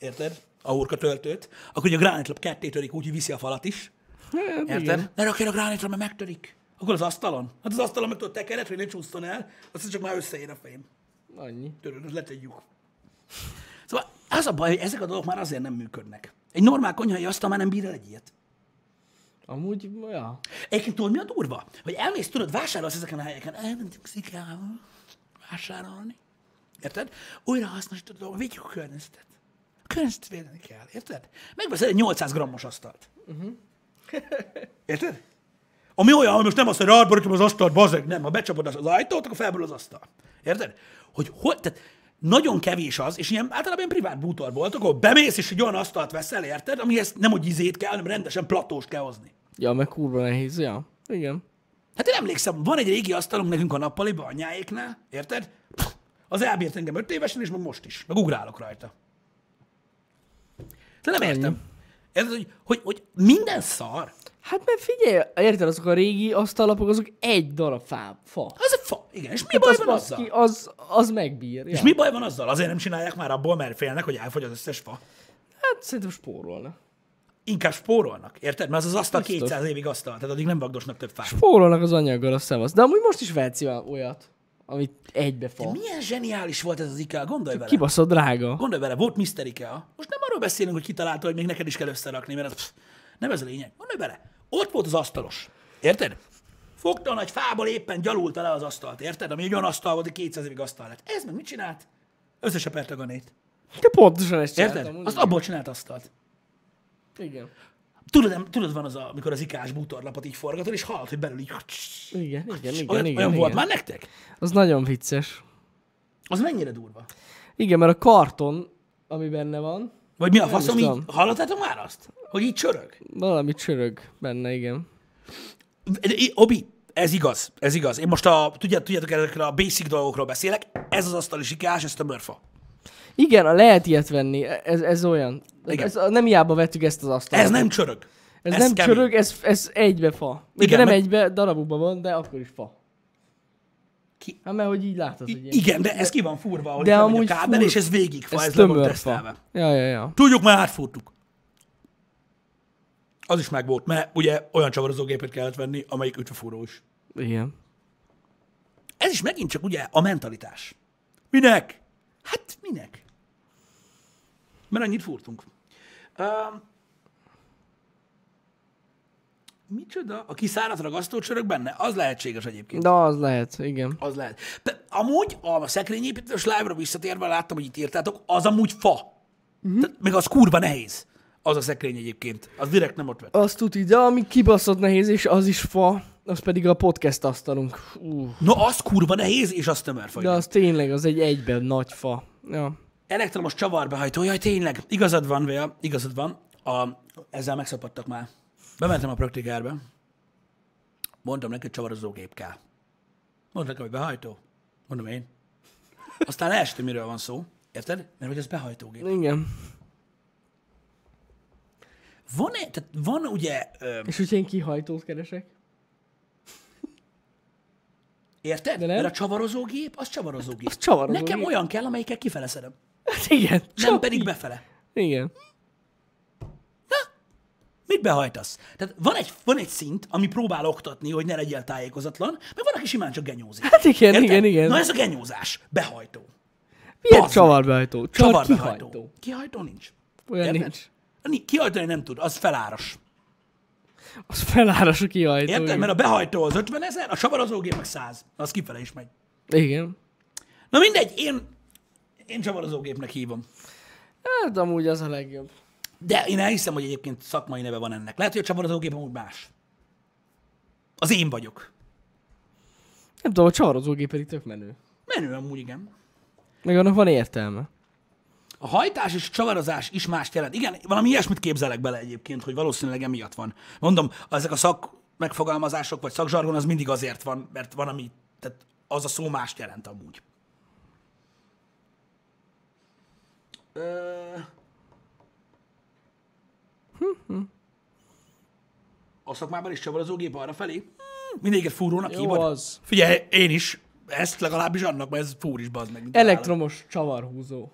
érted? A hurka töltőt, akkor ugye a gránitlap ketté törik, úgy, hogy viszi a falat is. Hát, Érted? Ne rakj a gránitra, mert megtörik. Akkor az asztalon? Hát az asztalon meg tudod tekered, hogy ne csúszton el, azt csak már összeér a fejem. Annyi. Az letegyük. Szóval az a baj, hogy ezek a dolgok már azért nem működnek. Egy normál konyhai asztal már nem bír el egy ilyet. Amúgy, ja. Egyébként tudod, mi a durva? Hogy elmész, tudod, vásárolsz ezeken a helyeken, elmentünk szikába vásárolni. Érted? Újra hasznosítod a vigyük a környezetet. Környezetet védeni kell, érted? Megveszel egy 800 grammos asztalt. Uh-huh. Érted? Ami olyan, hogy most nem azt, hogy rád borítom az asztalt, bazeg, nem, ha becsapod az az ajtót, akkor felből az asztal. Érted? Hogy hol, tehát nagyon kevés az, és ilyen általában ilyen privát bútor volt, akkor bemész, és egy olyan asztalt veszel, érted? Amihez nem hogy izét kell, hanem rendesen platóst kell hozni. Ja, meg kurva nehéz, ja. Igen. Hát én emlékszem, van egy régi asztalunk nekünk a nappaliba, anyáéknál, érted? Pff, Az elbírt engem öt évesen, és meg most is. Meg ugrálok rajta. De nem értem. Érted, hogy, hogy, hogy minden szar. Hát mert figyelj, érted, azok a régi asztallapok, azok egy darab fá, fa. Az egy fa. Igen, és mi Hát baj az, van azzal? ki, az, az megbír. Ja. És mi baj van azzal? Azért nem csinálják már abból, mert félnek, hogy elfogy az összes fa. Hát szerintem spórolna. Inkább spórolnak, érted? Mert az az asztal Biztos. 200 évig asztal, tehát addig nem vagdosnak több fát. Spórolnak az anyaggal, a szevasz. De amúgy most is vehetsz olyat, amit egybe fa. Milyen zseniális volt ez az IKEA, gondolj vele. Kibaszott drága. Gondolj vele, volt Mr. Ikea. Most nem arról beszélünk, hogy kitalálta, hogy még neked is kell összerakni, mert az, pff, nem ez a lényeg. Gondolj bele, ott volt az asztalos. Érted? Fogta a nagy fából éppen gyalulta le az asztalt, érted? Ami egy olyan asztal volt, hogy 200 évig asztal lett. Ez meg mit csinált? Összesepert a ganét. De pontosan ezt Érted? csináltam. Azt abból csinált asztalt. Igen. Tudod, tudod van az, a, amikor az ikás bútorlapot így forgatod, és hallod, hogy belül így... Igen, igen, igen, Olyan, igen, olyan igen. volt már nektek? Az nagyon vicces. Az mennyire durva? Igen, mert a karton, ami benne van, Vagy mi a faszom így? Hallottátok már azt? Hogy így csörög? valami csörög benne, igen. Obi, ez igaz, ez igaz. Én most a, tudjátok, tudjátok ezekről a basic dolgokról beszélek. Ez az asztal is ikás, ez a mörfa. Igen, lehet ilyet venni, ez, ez olyan. Igen. Ez, nem hiába vettük ezt az asztalt. Ez nem csörög. ez, nem kemény. csörög, ez, ez egybe fa. Igen, Igen, nem meg- egybe, darabokban van, de akkor is fa. Ki? Hát mert hogy így látod, hogy ilyen. igen, de ez ki van furva, hogy De de a amúgy kábel, fur- és ez végig fa, ez, ez ez le tesztelve. Ja, ja, ja. Tudjuk, már átfuttuk. Az is meg volt, mert ugye olyan csavarozógépet kellett venni, amelyik ütvefúró is. Igen. Ez is megint csak ugye a mentalitás. Minek? Hát minek? Mert annyit fúrtunk. Um, micsoda? A kiszáradt ragasztócsörök benne? Az lehetséges egyébként. De az lehet, igen. Az lehet. De amúgy a szekrényépítős live-ra visszatérve láttam, hogy itt írtátok, az amúgy fa. Uh-huh. Tehát, meg az kurva nehéz. Az a szekrény egyébként. Az direkt nem ott vett. Azt tudni, de ami kibaszott nehéz, és az is fa, az pedig a podcast asztalunk. Uh, No, az kurva nehéz, és az tömörfa. de az tényleg, az egy egyben nagy fa. Ja. Elektromos csavarbehajtó, jaj, tényleg, igazad van, Véa, igazad van. A, ezzel megszapadtak már. Bementem a praktikárba. Mondtam neki, hogy csavarozógép kell. Mondta nekem, hogy behajtó. Mondom én. Aztán leestem, miről van szó. Érted? Mert hogy ez behajtógép. Igen. van, tehát van ugye, ö, És hogyha én kihajtót keresek? érted? De nem. Mert a csavarozógép, az csavarozógép. Az csavarozógép. Nekem olyan kell, amelyikkel kifele szedem. Hát igen. Nem pedig így. befele. Igen. Mit behajtasz? Tehát van egy, van egy szint, ami próbál oktatni, hogy ne legyél tájékozatlan, meg van, aki simán csak genyózik. Hát igen, Érted? igen, igen. Na ez a genyózás. Behajtó. Milyen bazd csavarbehajtó? Csak Csavarbehajtó. kihajtó. Kihajtó nincs. Olyan Érted? nincs. Ni- Kihajtani nem tud, az feláras. Az feláras a kihajtó. Érted? Mert a behajtó az 50 ezer, a csavarozógép meg 100. Az kifele is megy. Igen. Na mindegy, én, én csavarozógépnek hívom. Hát amúgy az a legjobb. De én elhiszem, hogy egyébként szakmai neve van ennek. Lehet, hogy a csavarozógép amúgy más. Az én vagyok. Nem tudom, a csavarozógép pedig tök menő. Menő amúgy, igen. Meg annak van értelme. A hajtás és a csavarozás is mást jelent. Igen, valami ilyesmit képzelek bele egyébként, hogy valószínűleg emiatt van. Mondom, ezek a szak megfogalmazások, vagy szakzsargon az mindig azért van, mert van, ami, tehát az a szó mást jelent amúgy. Ö... A szakmában is csavarozógép arra felé? Mindegyiket fúrónak Jó hívod? az. Figyelj, én is. Ezt legalábbis annak, mert ez fúr is, bazd meg. mint állat. Elektromos csavarhúzó.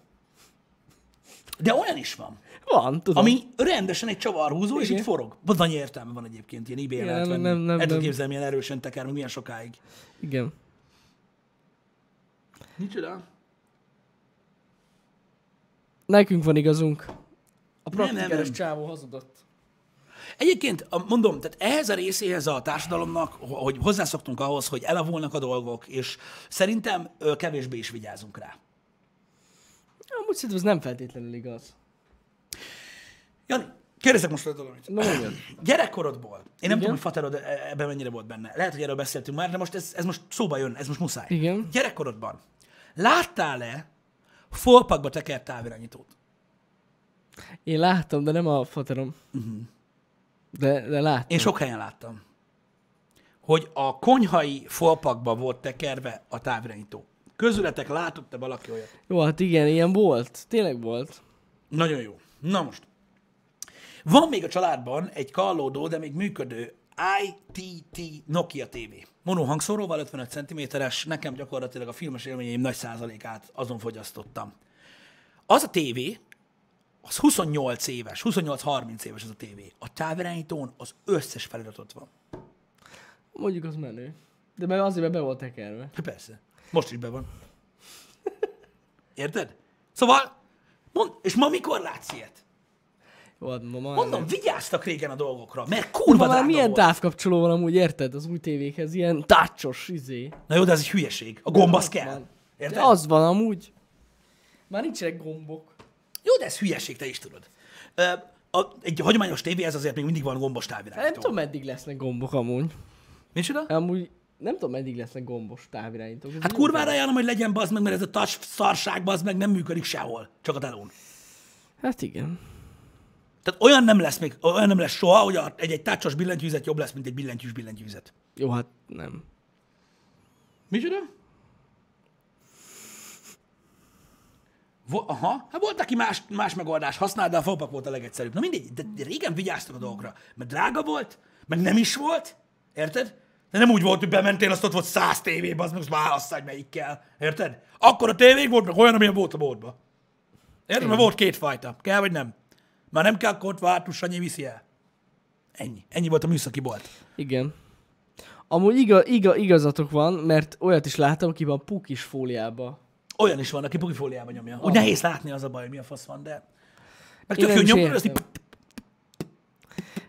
De olyan is van. Van, tudom. Ami rendesen egy csavarhúzó, és Igen. itt forog. Vagy annyi értelme van egyébként, ilyen ebay Igen, lehet venni. nem, nem, El nem. képzelni, milyen erősen teker, meg milyen sokáig. Igen. Micsoda? Nekünk van igazunk. A nem, praktikeres nem. csávó hazudott. Egyébként, mondom, tehát ehhez a részéhez a társadalomnak, hogy hozzászoktunk ahhoz, hogy elavulnak a dolgok, és szerintem kevésbé is vigyázunk rá. Amúgy szerintem ez nem feltétlenül igaz. Jani, kérdezek most valamit. Mondjad. Gyerekkorodból, én nem Igen. tudom, hogy Faterod e- ebben mennyire volt benne. Lehet, hogy erről beszéltünk már, de most ez, ez most szóba jön, ez most muszáj. Igen. Gyerekkorodban láttál-e folpakba tekert távirányítót? Én láttam, de nem a faterom. Uh-huh. De, de láttam. Én sok helyen láttam, hogy a konyhai folpakba volt tekerve a távirányító. Közületek látott-e valaki olyat? Jó, hát igen, ilyen volt. Tényleg volt. Nagyon jó. Na most. Van még a családban egy kallódó, de még működő ITT Nokia TV. Mono hangszóróval 55 cm-es, nekem gyakorlatilag a filmes élményeim nagy százalékát azon fogyasztottam. Az a tévé, az 28 éves, 28-30 éves az a tévé. A távirányítón az összes feliratot van. Mondjuk az menő. De mert azért, mert be volt tekerve. Hát Persze. Most is be van. Érted? Szóval, mond, és ma mikor látsz ilyet? Jó, hát ma már Mondom, nem. vigyáztak régen a dolgokra, mert kurva már drága milyen volt. távkapcsoló van amúgy, érted? Az új tévékhez, ilyen tácsos, izé. Na jó, de ez egy hülyeség. A gomb az kell. van. Érted? De az van amúgy. Már nincsenek gombok. Jó, de ez hülyeség, te is tudod. Ö, a, egy hagyományos tévéhez azért még mindig van gombos Nem távirányító. tudom, meddig lesznek gombok amúgy. Micsoda? Amúgy nem tudom, meddig lesznek gombos távirányítók. Ez Hát kurvára ajánlom, hogy legyen bazd meg, mert ez a touch szarság bazd meg nem működik sehol. Csak a telón. Hát igen. Tehát olyan nem lesz még, olyan nem lesz soha, hogy egy, egy tácsos billentyűzet jobb lesz, mint egy billentyűs billentyűzet. Jó, hát nem. Micsoda? Vo- Aha, hát volt, aki más, más megoldás használt, de a falpak volt a legegyszerűbb. Na mindegy, de régen vigyáztak a dolgokra, mert drága volt, meg nem is volt, érted? De nem úgy volt, hogy bementél, azt ott volt száz tévébe, az meg azt válasszál, hogy melyik kell, érted? Akkor a tévék volt, meg olyan, amilyen volt a boltba. Érted? Mert volt két fajta. Kell vagy nem? Már nem kell, akkor ott vártus, Sanyi viszi el. Ennyi. Ennyi volt a műszaki bolt. Igen. Amúgy iga, iga, igazatok van, mert olyat is láttam, aki van pukis fóliába. Olyan is van, aki pukifóliába nyomja. Úgy Ah. nehéz látni az a baj, hogy mi a fasz van, de... Meg tök jó.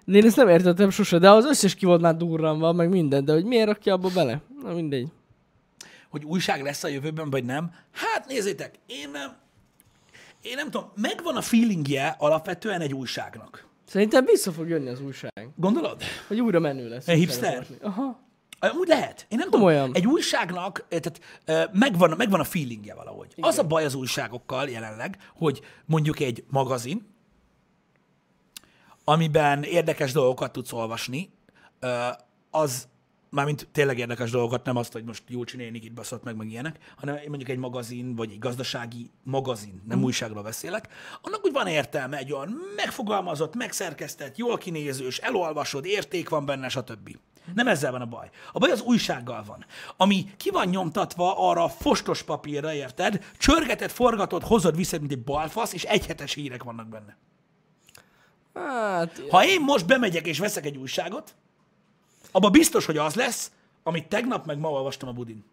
De én ezt nem értettem sose, de az összes ki volt már durran meg minden, de hogy miért rakja abba bele? Na mindegy. hogy újság lesz a jövőben, vagy nem. Hát nézzétek, én nem, én nem tudom, megvan a feelingje alapvetően egy újságnak. Szerintem vissza fog jönni az újság. Gondolod? Hogy újra menő lesz. Egy hipster? Aha. Úgy lehet. Én nem Komolyan. tudom. Egy újságnak, eh, tehát eh, megvan, megvan a feelingje valahogy. Igen. Az a baj az újságokkal jelenleg, hogy mondjuk egy magazin, amiben érdekes dolgokat tudsz olvasni, az mármint tényleg érdekes dolgokat, nem azt, hogy most Júlcsi nénik itt baszott meg, meg ilyenek, hanem mondjuk egy magazin, vagy egy gazdasági magazin, nem mm. újságról beszélek, annak úgy van értelme, egy olyan megfogalmazott, megszerkesztett, jól kinézős, elolvasod, érték van benne, stb. Nem ezzel van a baj. A baj az újsággal van, ami ki van nyomtatva arra fostos papírra, érted? Csörgeted, forgatod, hozod vissza, mint egy balfasz, és egyhetes hírek vannak benne. Hát, Ha én most bemegyek és veszek egy újságot, abban biztos, hogy az lesz, amit tegnap meg ma olvastam a budin.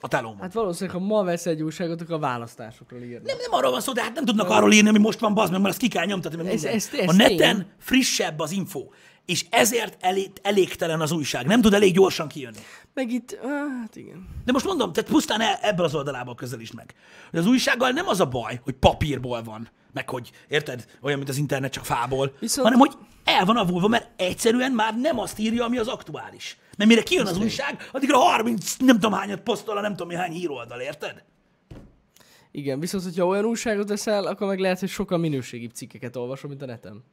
A telómon. hát valószínűleg, ha ma vesz egy újságot, akkor a választásokról írni. Nem, nem arról van szó, de hát nem tudnak arról írni, ami most van, bazd meg, mert azt ki kell nyomtatni. Meg Ez- ez- ez a neten tény. frissebb az info, és ezért elég, elégtelen az újság. Nem tud elég gyorsan kijönni. Meg itt, hát igen. De most mondom, tehát pusztán e- ebből az oldalából közelítsd meg. Hogy az újsággal nem az a baj, hogy papírból van, meg hogy, érted, olyan, mint az internet, csak fából, Viszont- hanem hogy el van avulva, mert egyszerűen már nem azt írja, ami az aktuális. Mert mire kijön az újság, addigra 30 nem tudom hányat posztol nem tudom hány híroldal, érted? Igen, viszont, hogyha olyan újságot veszel, akkor meg lehet, hogy sokkal minőségibb cikkeket olvasol, mint a neten.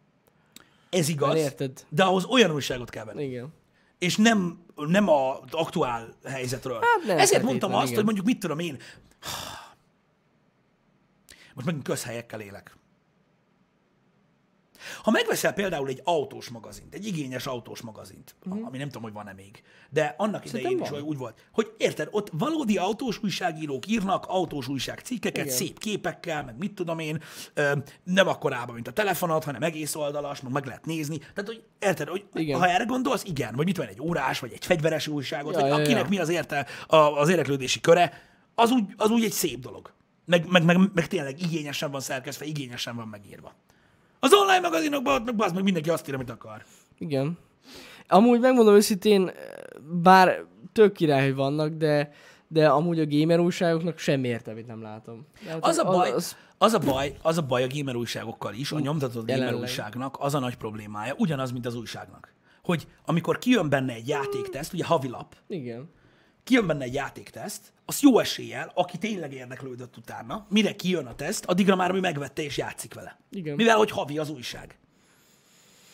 Ez igaz, Mert érted? de ahhoz olyan újságot kell venni. Igen. és nem, nem az aktuál helyzetről. Hát nem Ezért mondtam azt, igen. hogy mondjuk mit tudom én, most megint közhelyekkel élek. Ha megveszel például egy autós magazint, egy igényes autós magazint, mm. ami nem tudom, hogy van-e még, de annak idején is Mhm. van. úgy volt, hogy érted, ott valódi autós újságírók írnak autós újság cikkeket, Igen. szép képekkel, meg mit tudom én, ö, nem akkorában, mint a telefonat, hanem egész oldalas, meg meg lehet nézni. Tehát, hogy érted, hogy Igen. ha erre gondolsz, igen, vagy mit van egy órás, vagy egy fegyveres újságot, Ja, vagy ja, akinek ja. mi az érte, a, az érdeklődési köre, az úgy, az úgy egy szép dolog. Meg, meg, meg, meg tényleg igényesen van szerkesztve, igényesen van megírva. Az online magazinokban ott meg bazd meg mindenki azt ír, amit akar. Igen. Amúgy megmondom őszintén, bár tök király, hogy vannak, de, de amúgy a gamer újságoknak semmi értelmét nem látom. Hát Az a baj, Az, az a baj, az a baj a gamer újságokkal is, a nyomtatott gamer jelenleg. újságnak az a nagy problémája, ugyanaz, mint az újságnak. Hogy amikor kijön benne egy játékteszt, ugye havilap, igen. kijön benne egy játékteszt, az jó eséllyel, aki tényleg érdeklődött utána, mire kijön a teszt, addigra már ő megvette és játszik vele. Igen. Mivel, hogy havi az újság.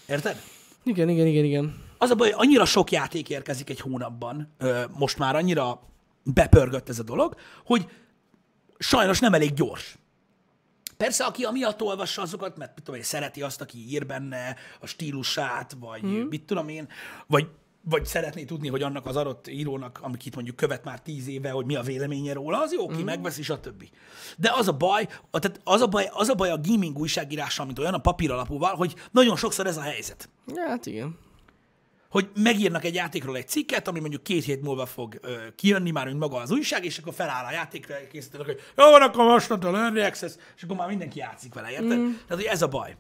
Érted? Igen, igen, igen, igen. Az a baj, hogy annyira sok játék érkezik egy hónapban, ö, most már annyira bepörgött ez a dolog, hogy sajnos nem elég gyors. Persze, aki amiatt olvassa azokat, mert mit tudom én, szereti azt, aki ír benne, a stílusát, vagy mm. mit tudom én, vagy, vagy szeretné tudni, hogy annak az adott írónak, amit mondjuk követ már tíz éve, hogy mi a véleménye róla, az jó, ki mm. megveszi, stb. De az a baj, a- tehát az a baj, az a baj a gaming újságírással, mint olyan a papír alapúval, hogy nagyon sokszor ez a helyzet Ja, hát igen. hogy megírnak egy játékról egy cikket, ami mondjuk két hét múlva fog ö, kijönni már, mint maga az újság, és akkor feláll a játékra, készítenek, hogy jó, van, akkor mostantól Early Access, és akkor már mindenki játszik vele, érted? Mm. Tehát, hogy ez a baj.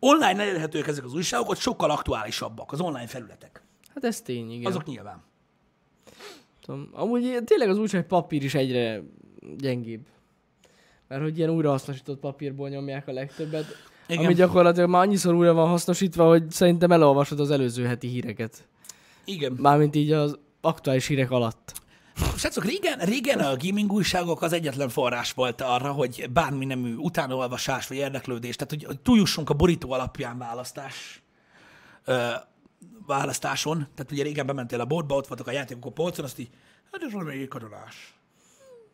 Online elérhetőek ezek az újságok, ott sokkal aktuálisabbak, az online felületek. Hát ez tény, igen. Azok nyilván. Tudom. Amúgy tényleg az újság papír is egyre gyengébb. Mert hogy ilyen újrahasznosított papírból nyomják a legtöbbet. Igen. Ami gyakorlatilag már annyiszor újra van hasznosítva, hogy szerintem elolvasod az előző heti híreket. Igen. Mármint így az aktuális hírek alatt. Srácok, régen, régen a gaming újságok az egyetlen forrás volt arra, hogy bármi nemű utánolvasás vagy érdeklődés, tehát hogy, hogy túljussunk a borító alapján választás ö, választáson. Tehát ugye régen bementél a boltba, ott voltak a játékok a polcon, azt így, hát ez valami katonás.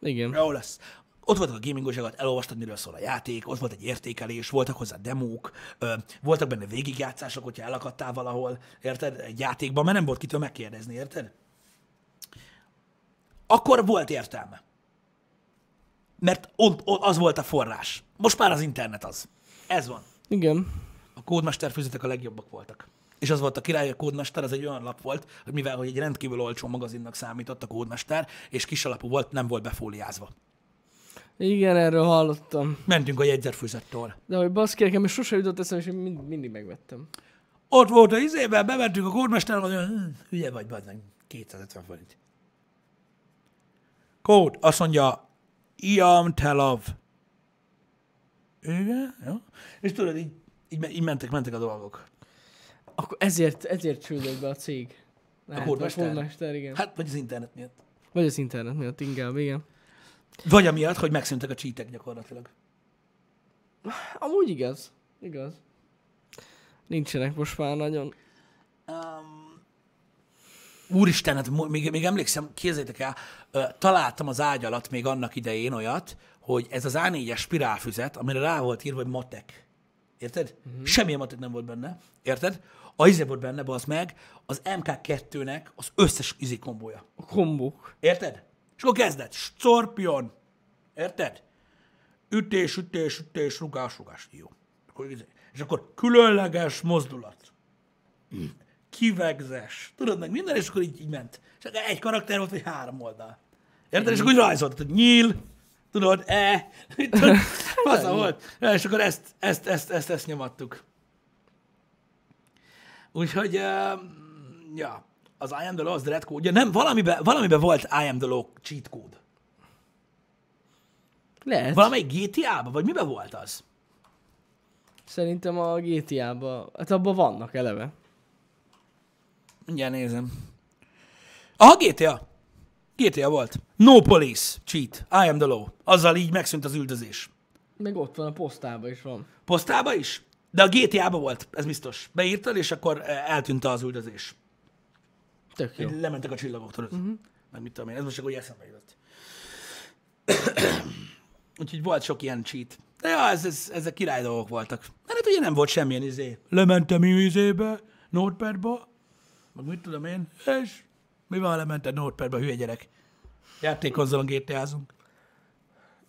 Igen. Jó lesz. Ott voltak a gaming újságot, elolvastad, miről szól a játék, ott volt egy értékelés, voltak hozzá demók, ö, voltak benne végigjátszások, hogyha elakadtál valahol, érted? Egy játékban, mert nem volt kitől megkérdezni, érted? Akkor volt értelme. Mert ott, ott az volt a forrás. Most már az internet az. Ez van. Igen. A kódmester füzetek a legjobbak voltak. És az volt a király, a kódmester, az egy olyan lap volt, hogy mivel hogy egy rendkívül olcsó magazinnak számított a kódmester, és kis alapú volt, nem volt befóliázva. Igen, erről hallottam. Mentünk a jegyzetfüzettől. De hogy baszki, nekem sose jutott eszembe, és mind, mindig megvettem. Ott volt a izével, bementünk a kódmester, hogy hm, hülye vagy, bazdmeg, 250 forint. Kód, azt mondja, Iam Telov. Igen, jó. És tudod, így, így, így mentek, mentek a dolgok. Akkor ezért, ezért csődött be a cég. Lehet, kódmester? A kódmester, igen. Hát, vagy az internet miatt. Vagy az internet miatt inkább, igen. Vagy amiatt, hogy megszűntek a cheatek gyakorlatilag. Amúgy igaz. Igaz. Nincsenek most már nagyon. Um, Úristen, hát még, még emlékszem, képzeljétek el, találtam az ágy alatt még annak idején olyat, hogy ez az A4-es spirálfüzet, amire rá volt írva, hogy matek. Érted? Uh-huh. Semmilyen matek nem volt benne. Érted? A izé volt benne, az meg, az MK2-nek az összes izé kombója. A kombók. Érted? És akkor kezdett. Scorpion. Érted? Ütés, ütés, ütés, rugás, rugás. Jó. Izé- és akkor különleges mozdulat. Kivegzes. Tudod meg minden, és akkor így, így ment. És egy karakter volt, vagy három oldal. Érted? És akkor úgy rajzoltad, hogy nyíl, tudod, e, tudod, volt. És akkor ezt, ezt, ezt, ezt, ezt nyomattuk. Úgyhogy, uh, ja, az I am the az dread code. nem, valamiben, valamiben volt I am the law cheat code. Lehet. Valamelyik GTA-ban, vagy miben volt az? Szerintem a GTA-ba, hát abban vannak eleve. Mindjárt nézem. Aha, GTA. GTA volt. No police, cheat, I am the law. Azzal így megszűnt az üldözés. Meg ott van a posztában is van. Posztába is? De a GTA-ba volt, ez biztos. Beírtad, és akkor eh, eltűnt az üldözés. Tök jó. Lementek a csillagok, tudod. Uh-huh. Meg mit tudom én, ez most csak úgy eszembe jutott. Úgyhogy volt sok ilyen cheat. De ja, ez, ez, ezek király dolgok voltak. Mert hát ugye nem volt semmilyen izé. Lementem izébe, Notepadba, meg mit tudom én, és mi van, lementem Notepadba, hülye gyerek. Játékkonzolon GTA-zunk.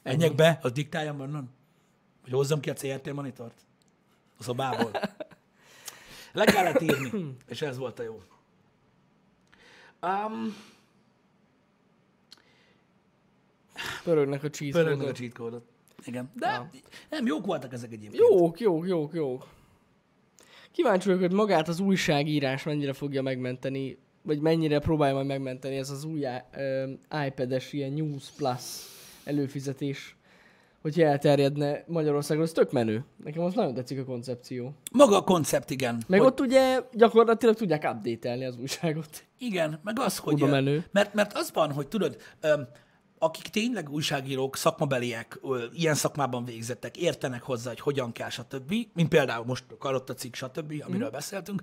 Menjek be, az diktáljam onnan. Hogy hozzam ki a CRT monitort. A szobából. Le kellett írni, és ez volt a jó. Um, Pörögnek a cheat Pörögnek a cheat code Igen. De Ja. nem, jók voltak ezek egyébként. Jók, jók, jók, jók. Kíváncsi vagyok, hogy magát az újságírás mennyire fogja megmenteni, vagy mennyire próbálja majd megmenteni ez az új ö, iPad-es ilyen News Plus előfizetés, hogyha elterjedne Magyarországon, ez tök menő. Nekem az nagyon tetszik a koncepció. Maga a koncept, igen. Meg hogy, ott ugye gyakorlatilag tudják update az újságot. Igen, meg az, hogy... Ö, menő. Mert, mert az van, hogy tudod, öm, akik tényleg újságírók, szakmabeliek, ilyen szakmában végzettek, értenek hozzá, hogy hogyan kell, stb., mint például most a Karotta cikk, stb., amiről mm. beszéltünk,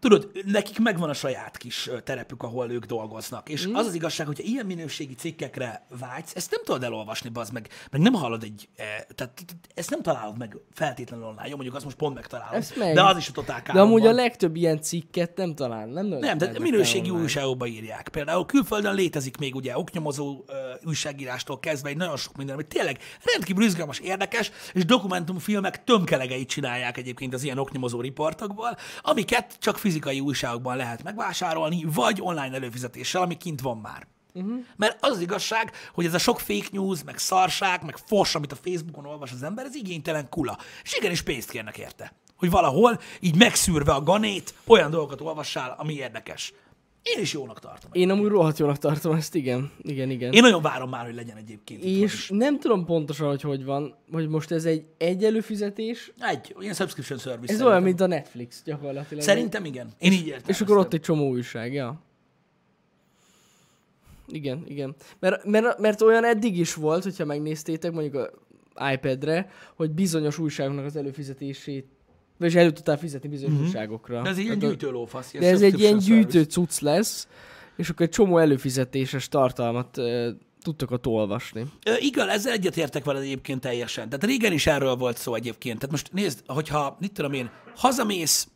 tudod, nekik megvan a saját kis terepük, ahol ők dolgoznak. És mm. az az igazság, hogyha ilyen minőségi cikkekre vágysz, ezt nem tudod elolvasni, bazd meg, meg nem hallod egy, e, tehát ezt nem találod meg feltétlenül online. Jó, mondjuk azt most pont megtalálod, Ezt meg. de az is a totál De amúgy a káromban. legtöbb ilyen cikket nem talán, nem? Nem, de minőségi újságokba írják. Például külföldön létezik még ugye oknyomozó ö, újságírástól kezdve egy nagyon sok minden, ami tényleg rendkívül izgalmas, érdekes, és dokumentumfilmek tömkelegeit csinálják egyébként az ilyen oknyomozó riportokból, amiket csak fizikai újságokban lehet megvásárolni, vagy online előfizetéssel, ami kint van már. Uh-huh. Mert az az igazság, hogy ez a sok fake news, meg szarság, meg fos, amit a Facebookon olvas az ember, ez igénytelen kula. És igenis pénzt kérnek érte. Hogy valahol így megszűrve a ganét, olyan dolgokat olvassál, ami érdekes. Én is jónak tartom. Én amúgy rohadt jónak tartom ezt, igen. Igen, igen. Én nagyon várom már, hogy legyen egyébként. És nem tudom pontosan, hogy hogy van, hogy most ez egy egy előfizetés, Egy, ilyen subscription service. ez szerintem. olyan, mint a Netflix gyakorlatilag. Szerintem igen. Én így értem. És akkor ott egy csomó újság, ja. Igen, igen. Mert, mert, mert olyan eddig is volt, hogyha megnéztétek mondjuk a iPad-re, hogy bizonyos újságoknak az előfizetését, vagy elő tudtál fizetni bizonyos mm-hmm. újságokra. De ez egy ilyen gyűjtőlófasz. De ez egy ilyen gyűjtő cucc lesz, és akkor egy csomó előfizetéses tartalmat tudtok ott olvasni. Ö, Igen, ezzel egyetértek veled egyébként teljesen. Tehát régen is erről volt szó egyébként. Tehát most nézd, hogyha, mit tudom én, hazamész,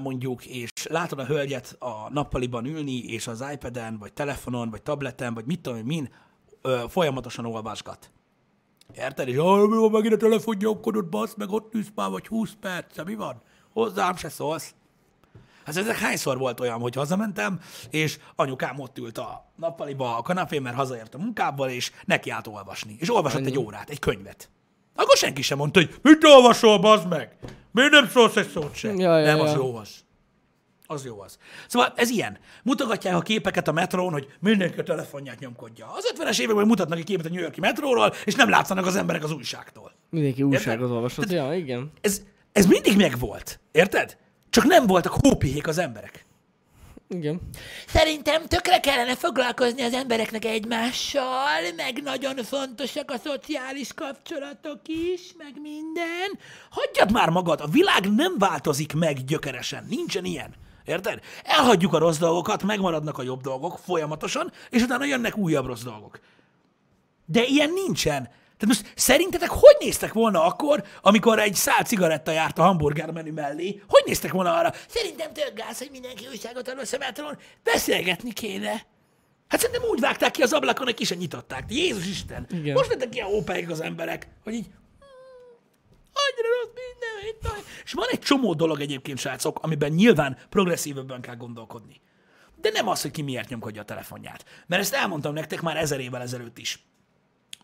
mondjuk, és látod a hölgyet a nappaliban ülni, és az iPad-en, vagy telefonon, vagy tableten, vagy mit tudom én, min, ö, folyamatosan olvasgat. Érted? És ah, mi van megint a telefonnyomkodott, bassz, meg ott ülsz már, vagy 20 perc, mi van? Hozzám se szólsz. Hát ezek hányszor volt olyan, hogy hazamentem, és anyukám ott ült a nappaliba a kanapén, mert hazaért a munkából, és neki állt olvasni. És olvasott egy órát, egy könyvet. Akkor senki sem mondta, hogy mit olvasol, bazd meg? Miért nem szólsz egy szót sem? Ja, ja, nem, az ja. az. Az jó az. Szóval ez ilyen. Mutogatják a képeket a metrón, hogy mindenki a telefonját nyomkodja. Az 50-es években mutatnak egy képet a New Yorki metróról, és nem látszanak az emberek az újságtól. Mindenki újságot olvasott. Ja, igen. Ez, ez mindig megvolt. Érted? Csak nem voltak hópihék az emberek. Igen. Szerintem tökre kellene foglalkozni az embereknek egymással, meg nagyon fontosak a szociális kapcsolatok is, meg minden. Hagyjad már magad, a világ nem változik meg gyökeresen, nincsen ilyen. Érted? Elhagyjuk a rossz dolgokat, megmaradnak a jobb dolgok folyamatosan, és utána jönnek újabb rossz dolgok. De ilyen nincsen. Tehát most szerintetek hogy néztek volna akkor, amikor egy szál cigaretta járt a hamburger menü mellé? Hogy néztek volna arra? Szerintem tök gáz, hogy mindenki újságot a szemátron. Beszélgetni kéne. Hát szerintem úgy vágták ki az ablakon, hogy ki sem nyitották. Jézus Isten! Igen. Most lettek ilyen ópeik az emberek, hogy így annyira rossz minden, van. És van egy csomó dolog egyébként, srácok, amiben nyilván progresszívebben kell gondolkodni. De nem az, hogy ki miért nyomkodja a telefonját. Mert ezt elmondtam nektek már ezer évvel ezelőtt is.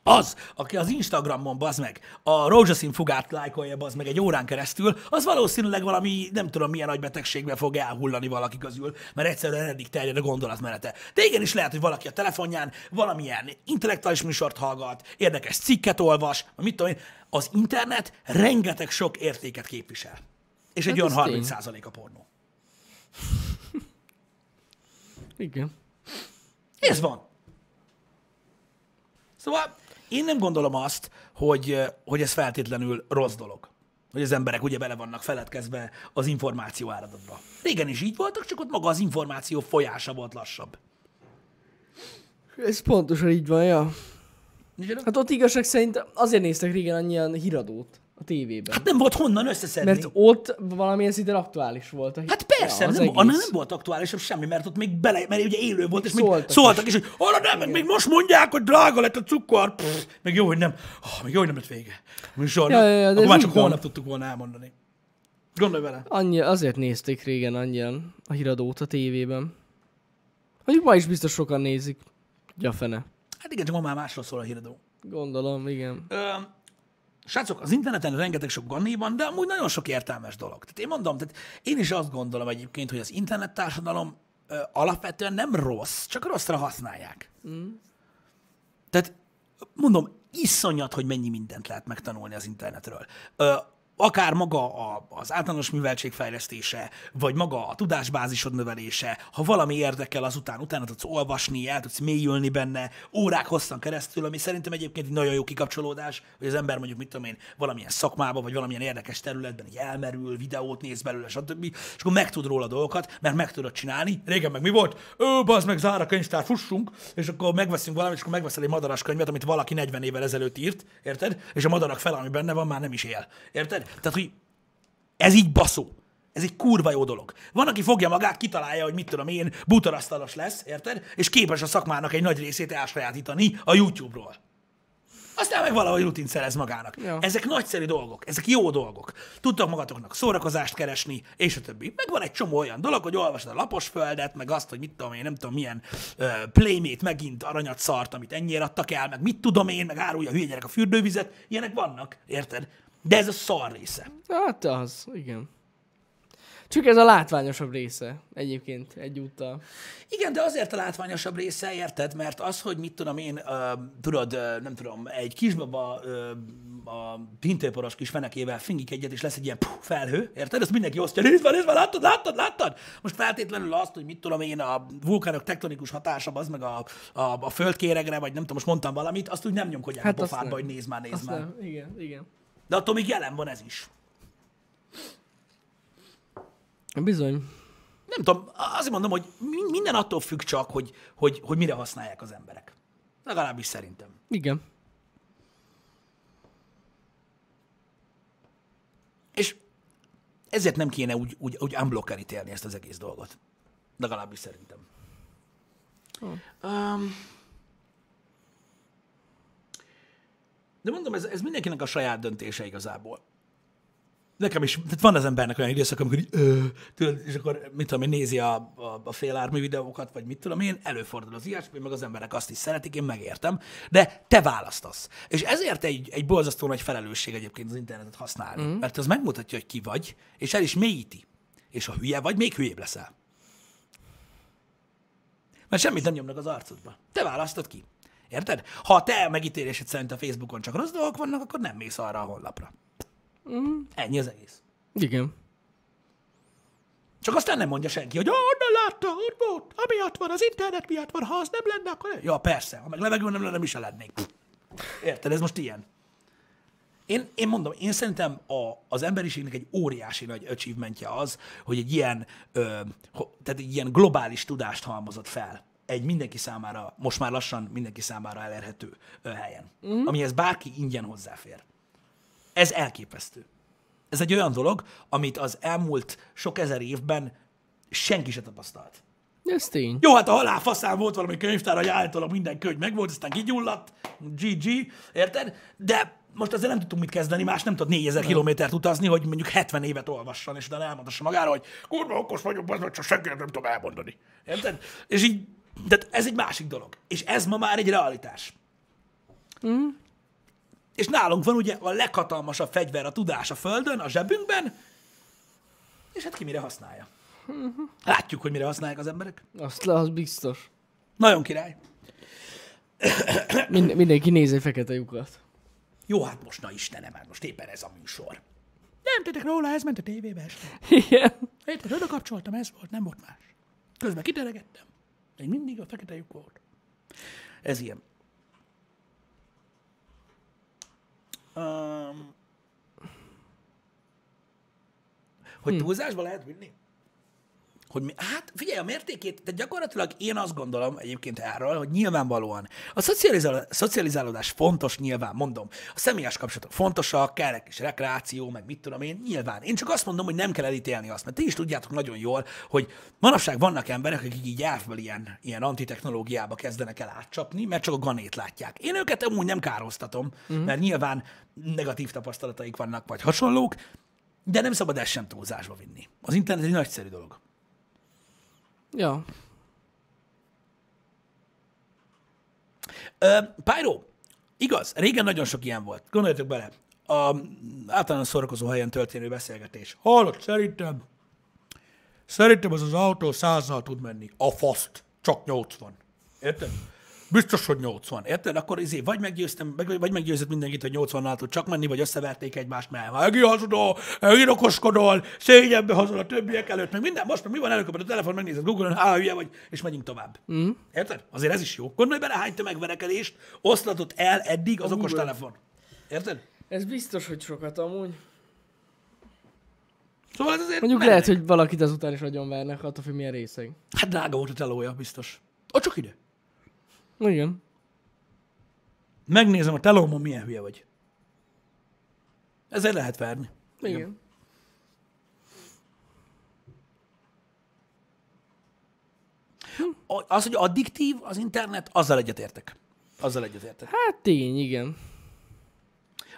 Az, aki az Instagramon bazd meg, a rózsaszín fugát lájkolja bazd meg egy órán keresztül, az valószínűleg valami nem tudom milyen nagy betegségbe fog elhullani valaki közül, mert egyszerűen eddig terjed a gondolatmenete. De igenis lehet, hogy valaki a telefonján valamilyen intellektuális műsort hallgat, érdekes cikket olvas, mit tudom én. Az internet rengeteg sok értéket képvisel. És egy Hát olyan ez 30 tény. százalék a pornó. Igen. Ez van. Szóval én nem gondolom azt, hogy, hogy ez feltétlenül rossz dolog. Hogy az emberek ugye bele vannak feledkezve az információ áradatba. Régen is így voltak, csak ott maga az információ folyása volt lassabb. Ez pontosan így van, ja. Micsoda? Hát ott igazság szerint azért néztek régen annyian híradót a tévében. Hát nem volt honnan összeszedni. Mert ott valamilyen szinten aktuális volt a hí- Hát persze, ja, az nem, egész. annál nem volt aktuálisabb semmi, mert ott még bele, mert ugye élő volt, és még szóltak, Szóltak szóltak is, hogy hallod, nem, meg még most mondják, hogy drága lett a cukor, Pff, meg jó, hogy nem, oh, meg jó, hogy nem lett vége. Műsor, Ja, ja, ja, akkor már csak van. holnap tudtuk volna elmondani. Gondolj vele. Annyi, azért nézték régen annyian a híradót a tévében. Mondjuk ma is biztos sokan nézik. Ja fene. Hát igen, csak ma már másról szól a híradó. Gondolom, igen. Ö, srácok, az interneten rengeteg sok ganné van, de amúgy nagyon sok értelmes dolog. Tehát én mondom, tehát én is azt gondolom egyébként, hogy az internet társadalom ö, alapvetően nem rossz, csak rosszra használják. Mm. Tehát mondom, iszonyat, hogy mennyi mindent lehet megtanulni az internetről. Ö, akár maga a, az általános műveltség fejlesztése, vagy maga a tudásbázisod növelése, ha valami érdekel, azután utána tudsz olvasni, el tudsz mélyülni benne, órák hosszan keresztül, ami szerintem egyébként egy nagyon jó kikapcsolódás, hogy az ember mondjuk, mit tudom én, valamilyen szakmába, vagy valamilyen érdekes területben így elmerül, videót néz belőle, stb. És akkor megtud róla dolgokat, mert meg tudod csinálni. Régen meg mi volt? Ő, bazd meg, zár a könyvtár, fussunk, és akkor megveszünk valamit, és akkor megveszel egy madaras könyvet, amit valaki 40 évvel ezelőtt írt, érted? És a madarak fel, ami benne van, már nem is él. Érted? Tehát, hogy ez így baszó. Ez egy kurva jó dolog. Van, aki fogja magát, kitalálja, hogy mit tudom én, bútorasztalos lesz, érted? És képes a szakmának egy nagy részét elsajátítani a YouTube-ról. Aztán meg valahogy rutint szerez magának. Ja. Ezek nagyszerű dolgok, ezek jó dolgok. Tudtok magatoknak szórakozást keresni, és a többi. Meg van egy csomó olyan dolog, hogy olvasod a lapos földet, meg azt, hogy mit tudom én, nem tudom milyen uh, playmate megint aranyat szart, amit ennyire adtak el, meg mit tudom én, meg árulja a hülye gyerek a fürdővizet. Ilyenek vannak, érted? De ez a szar része. Hát az, igen. Csak ez a látványosabb része egyébként egyúttal. Igen, de azért a látványosabb része, érted? Mert az, hogy mit tudom én, uh, tudod, uh, nem tudom, egy kisbaba uh, a pintőporos kis fenekével fingik egyet, és lesz egy ilyen puh, felhő, érted? Ezt mindenki osztja, nézd már, nézd már, láttad, láttad, láttad? Most feltétlenül azt, hogy mit tudom én, a vulkánok tektonikus hatása, az meg a, a, a földkéregre, vagy nem tudom, most mondtam valamit, azt úgy nem nyomkodják hát a pofádba, hogy nézd már, nézd Azt már. nem, igen, igen. De attól még jelen van ez is. Bizony. Nem tudom, azért mondom, hogy mi- minden attól függ csak, hogy, hogy, hogy mire használják az emberek. Legalábbis szerintem. Igen. És ezért nem kéne úgy, úgy, úgy unblocker ítélni ezt az egész dolgot. Legalábbis szerintem. Um, de mondom, ez, ez mindenkinek a saját döntése igazából. Nekem is, tehát van az embernek olyan időszak, amikor így, ö, tudod, és akkor, mit tudom én, nézi a, a, a félármű videókat, vagy mit tudom én, előfordul az ilyesmi, meg az emberek azt is szeretik, én megértem, de te választasz. És ezért egy, egy borzasztó nagy felelősség egyébként az internetet használni, mm. mert az megmutatja, hogy ki vagy, és el is mélyíti. És ha hülye vagy, még hülyébb leszel. Mert semmit nem nyomnak az arcodba. Te választod ki. Érted? Ha a te megítélésed szerint a Facebookon csak rossz dolgok vannak, akkor nem mész arra a honlapra. Mm. Ennyi az egész. Igen. Csak aztán nem mondja senki, hogy "Ó, onnan látta, ott volt, amiatt van, az internet miatt van, ha az nem lenne, akkor... nem." Ja, persze, ha meg levegő nem lenne, mi se lennék. Pff. Érted, ez most ilyen. Én, én mondom, én szerintem a, az emberiségnek egy óriási nagy achievementje az, hogy egy ilyen, ö, tehát egy ilyen globális tudást halmozott fel egy mindenki számára, most már lassan mindenki számára elérhető helyen, mm. amihez bárki ingyen hozzáfér. Ez elképesztő. Ez egy olyan dolog, amit az elmúlt sok ezer évben senki se tapasztalt. Ez tény. Jó, hát a halál faszán volt valami könyvtár, hogy általában minden könyv megvolt, aztán kigyulladt, GG, érted? De most ezzel nem tudtunk mit kezdeni, más nem tud 4000 kilométert utazni, hogy mondjuk 70 évet olvasson, és utána elmondassa magára, hogy kurva okos vagyok, az, csak senkinek nem tudom elmondani. Érted? És így, de ez egy másik dolog. És ez ma már egy realitás. Mm. És nálunk van ugye a leghatalmasabb fegyver, a tudás a Földön, a zsebünkben, és hát ki mire használja. Látjuk, hogy mire használják az emberek. Azt le, az biztos. Nagyon király. Mind, mindenki nézi fekete lyukat. Jó, hát most, na Istenem, hát most éppen ez a műsor. Nem tettek róla, ez ment a tévébe este. Igen. Érted, oda kapcsoltam, ez volt, nem volt más. Közben kiteregettem. Még mindig a fekete lyuk volt. Ez ilyen. Um, hogy túlzásba lehet vinni? Hogy mi, hát figyelj, a mértékét, tehát gyakorlatilag én azt gondolom egyébként erről, hogy nyilvánvalóan a szocializál, szocializálódás fontos, nyilván mondom. A személyes kapcsolatok fontosak, kell egy kis rekreáció, meg mit tudom én, nyilván. Én csak azt mondom, hogy nem kell elítélni azt, mert ti is tudjátok nagyon jól, hogy manapság vannak emberek, akik így elfből ilyen, ilyen antitechnológiába kezdenek el átcsapni, mert csak a ganét látják. Én őket amúgy nem károztatom, uh-huh. mert nyilván negatív tapasztalataik vannak, vagy hasonlók, de nem szabad ezt sem túlzásba vinni. Az internet egy nagyszerű dolog. Ja. Pyro, igaz, régen nagyon sok ilyen volt. Gondoljatok bele, a általános szórakozó helyen történő beszélgetés. Hallott, szerintem, szerintem az az autó százzal tud menni. A faszt, csak 80. Érted? Biztos, hogy 80. Érted? Akkor izé, vagy meggyőztem, meg- vagy meggyőzött mindenkit, hogy 80-nál tud csak menni, vagy összeverték egymást, mert Egi hazudó, Egi okoskodol, szégyenbe hazud a többiek előtt, meg minden. Most meg mi van előkapod a telefon, megnézed Google-on, á, hülye vagy, és megyünk tovább. Mm. Érted? Azért ez is jó. Gondolj bele, hány tömegverekedést oszlatott el eddig az okos telefon. Érted? Ez biztos, hogy sokat amúgy. Szóval ez azért Mondjuk mennek. lehet, hogy valakit azután is agyonvernek, attól függ milyen részeg. Hát drága volt a telója, biztos. Ott csak ide. Igen. Megnézem a telómon, milyen hülye vagy. Ezzel lehet verni. Igen. A- Az, hogy addiktív az internet, azzal egyetértek. Azzal egyetértek. Hát tény, igen.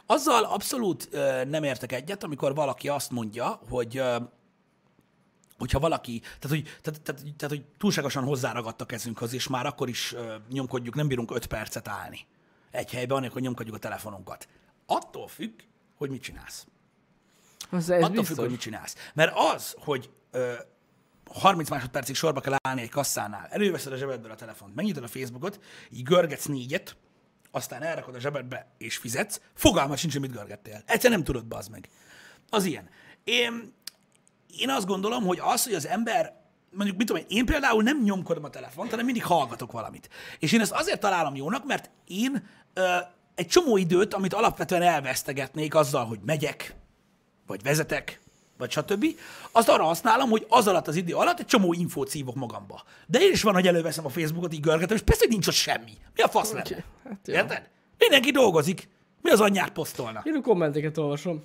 Azzal abszolút ö, nem értek egyet, amikor valaki azt mondja, hogy ö, hogyha valaki, tehát hogy, tehát, tehát, tehát, hogy túlságosan hozzáragadt a kezünkhöz, és már akkor is ö, nyomkodjuk, nem bírunk öt percet állni egy helyben, anélkül, hogy nyomkodjuk a telefonunkat. Attól függ, hogy mit csinálsz. Az, ez Attól biztos. függ, hogy mit csinálsz. Mert az, hogy ö, 30 másodpercig sorba kell állni egy kasszánál, előveszed a zsebedből a telefont, megnyitod a Facebookot, így görgetsz négyet, aztán elrakod a zsebedbe és fizetsz, fogalmat sincs, hogy mit görgettél. Egyszer nem tudod, bazd meg. Az ilyen. Én, én azt gondolom, hogy az, hogy az ember, mondjuk mit tudom én, én például nem nyomkodom a telefont, hanem mindig hallgatok valamit. És én ezt azért találom jónak, mert én ö, egy csomó időt, amit alapvetően elvesztegetnék azzal, hogy megyek, vagy vezetek, vagy stb. Azt arra használom, hogy az alatt az idő alatt egy csomó infót szívok magamba. De én is van, hogy előveszem a Facebookot, így görgetem, és persze, hogy nincs ott semmi. Mi a fasz lenne? Hát jó. Érted? Mindenki dolgozik. Mi az anyját posztolna? Én a kommenteket olvasom.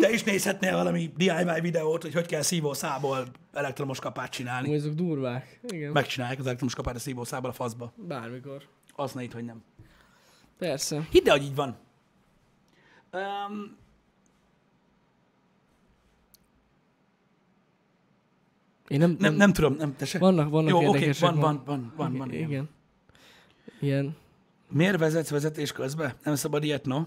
Te is nézhetnél valami DIY videót, hogy hogy kell szívószából elektromos kapát csinálni. Amúgy ezek durvák. Igen. Megcsinálják az elektromos kapát a szívószából a faszba. Bármikor. Azt ne itt, hogy nem. Persze. Hidd el, hogy így van. Um, Én nem, nem, nem tudom, nem, te se. Vannak, vannak Jó, oké, van, van, van, van, van, ilyen. Igen. Ilyen. Miért vezetsz vezetés közben? Nem szabad ilyet, no?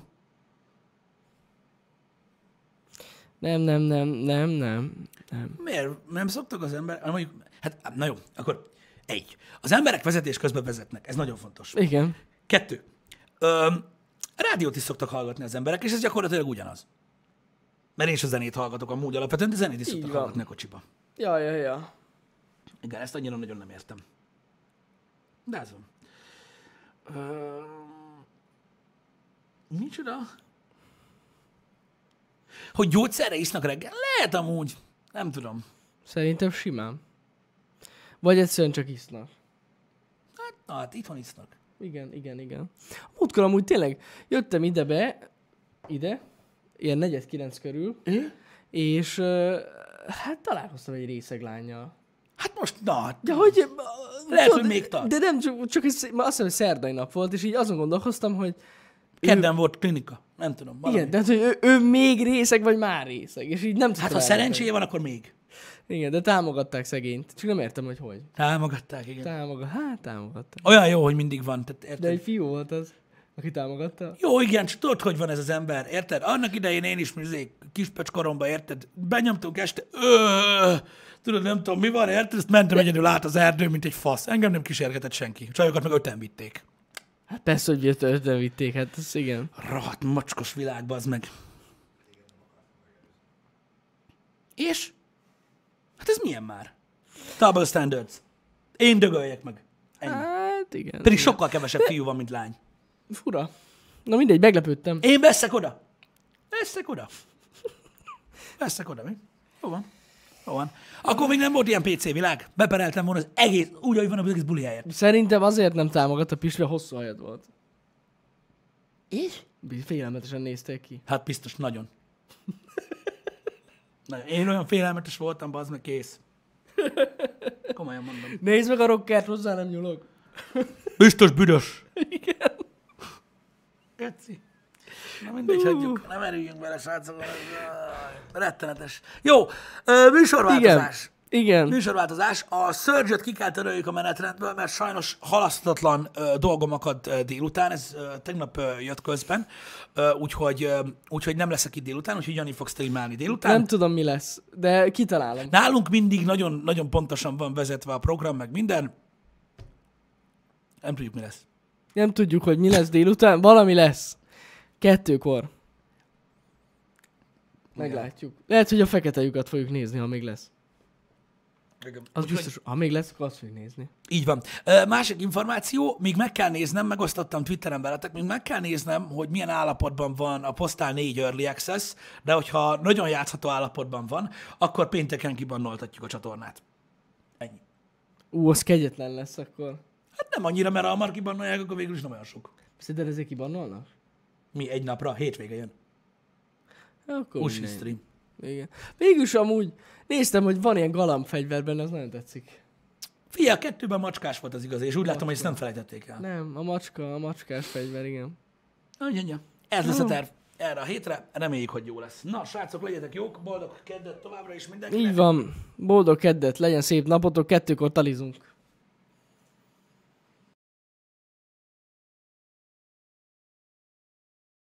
Nem, nem, nem, nem, nem. Nem. Miért? Nem szoktak az ember... ah, Mondjuk, hát, na jó, akkor egy. Az emberek vezetés közben vezetnek, ez nagyon fontos. Igen. Kettő. Öm, rádiót is szoktak hallgatni az emberek, és ez gyakorlatilag ugyanaz. Mert én is a zenét hallgatok amúgy alapvetően, de zenét is szoktak hallgatni a kocsiba. Ja, ja, ja. Igen, ezt annyira nagyon nem értem. De ez van. Öm, Micsoda? Hogy gyógyszerre isznak reggel? Lehet amúgy. Nem tudom. Szerintem simán. Vagy egyszerűen csak isznak. Hát, na, hát itthon isznak. Igen, igen, igen. Múltkor amúgy tényleg jöttem ide be, ide, ilyen negyed kilenc körül, Ő? és ö, hát találkoztam egy részeg lányjal. Hát most, na, hát, De hogy... Lehet, tudod, hogy még tart. De nem, csak, csak ez, azt hiszem, hogy szerdai nap volt, és így azon gondolkoztam, hogy kedden volt klinika. Nem tudom. Valami. igen, de hát, hogy ő, ő, még részeg, vagy már részeg, és így nem Hát ha szerencséje van, akkor még. Igen, de támogatták szegényt. Csak nem értem, hogy hogy. Támogatták, igen. Támogat, hát támogatták. Olyan jó, hogy mindig van. Tehát, érted? De egy fiú volt az, aki támogatta. Jó, igen, csak tudod, hogy van ez az ember, érted? Annak idején én is mizé, kispöcs koromban, érted? Benyomtunk este, ö, tudod, nem tudom, mi van, érted? Ezt mentem egyedül át az erdő, mint egy fasz. Engem nem kísérgetett senki. Csajokat meg öten vitték. Hát persze, hogy ötven vitték, hát ez igen. Rohadt macskos világba az meg. És? Hát ez milyen már? Double standards. Én dögöljek meg. Ennyi. Hát igen. Pedig igen. sokkal kevesebb fiú van, mint lány. Fura. Na mindegy, meglepődtem. Én veszek oda. Veszek oda. Veszek oda, mi? Jó van. Jó van. Akkor még nem volt ilyen PC világ. Bepereltem volna az egész, úgy, ahogy van az egész buli helyet. Szerintem azért nem támogatta Pist, mert hosszú hajad volt. És? Félelmetesen nézték ki. Hát biztos, nagyon. nagyon. Én olyan félelmetes voltam, bazd meg, kész. Komolyan mondom. Nézd meg a rockert, hozzá nem nyúlok. Biztos büdös. Igen. Geci. Na mindegy, hagyjuk. Nem erüljünk bele, srácok. Rettenetes. Jó, műsorváltozás. Igen. Műsorváltozás. A surge ki kell töröljük a menetrendből, mert sajnos halasztatlan dolgom akad délután, ez tegnap jött közben, úgyhogy, úgyhogy nem leszek itt délután, úgyhogy Jani fog streamálni délután. Nem tudom, mi lesz, de kitalálom. Nálunk mindig nagyon, nagyon pontosan van vezetve a program, meg minden. Nem tudjuk, mi lesz. Nem tudjuk, hogy mi lesz délután. Valami lesz. Kettőkor. Meglátjuk. Lehet, hogy a fekete lyukat fogjuk nézni, ha még lesz. Az Úgyhogy- biztos, ha még lesz, akkor azt fogjuk nézni. Így van. Másik információ, még meg kell néznem, megosztottam Twitteren veletek, még meg kell néznem, hogy milyen állapotban van a Postal 4 Early Access, de hogyha nagyon játszható állapotban van, akkor pénteken kibannoltatjuk a csatornát. Ennyi. Ú, az kegyetlen lesz akkor. Hát nem annyira, mert ha hamar kibannolják, akkor végül is nem olyan sok. Szerinted ezért kibannolnak? Mi egy napra, hétvége jön. Akkor Usi mindegy. stream. Igen. Végülis amúgy néztem, hogy van ilyen galambfegyver benne, az nagyon tetszik. Fia, a kettőben macskás volt az igaz, és úgy látom, hogy ezt nem felejtették el. Nem, a macska, a macskás fegyver, igen. Úgy, ennyi. Ez lesz a terv erre a hétre, reméljük, hogy jó lesz. Na, srácok, legyetek jók, boldog keddet továbbra is mindenkinek. Így van. Boldog keddet, legyen szép napotok, kettőkor talizunk.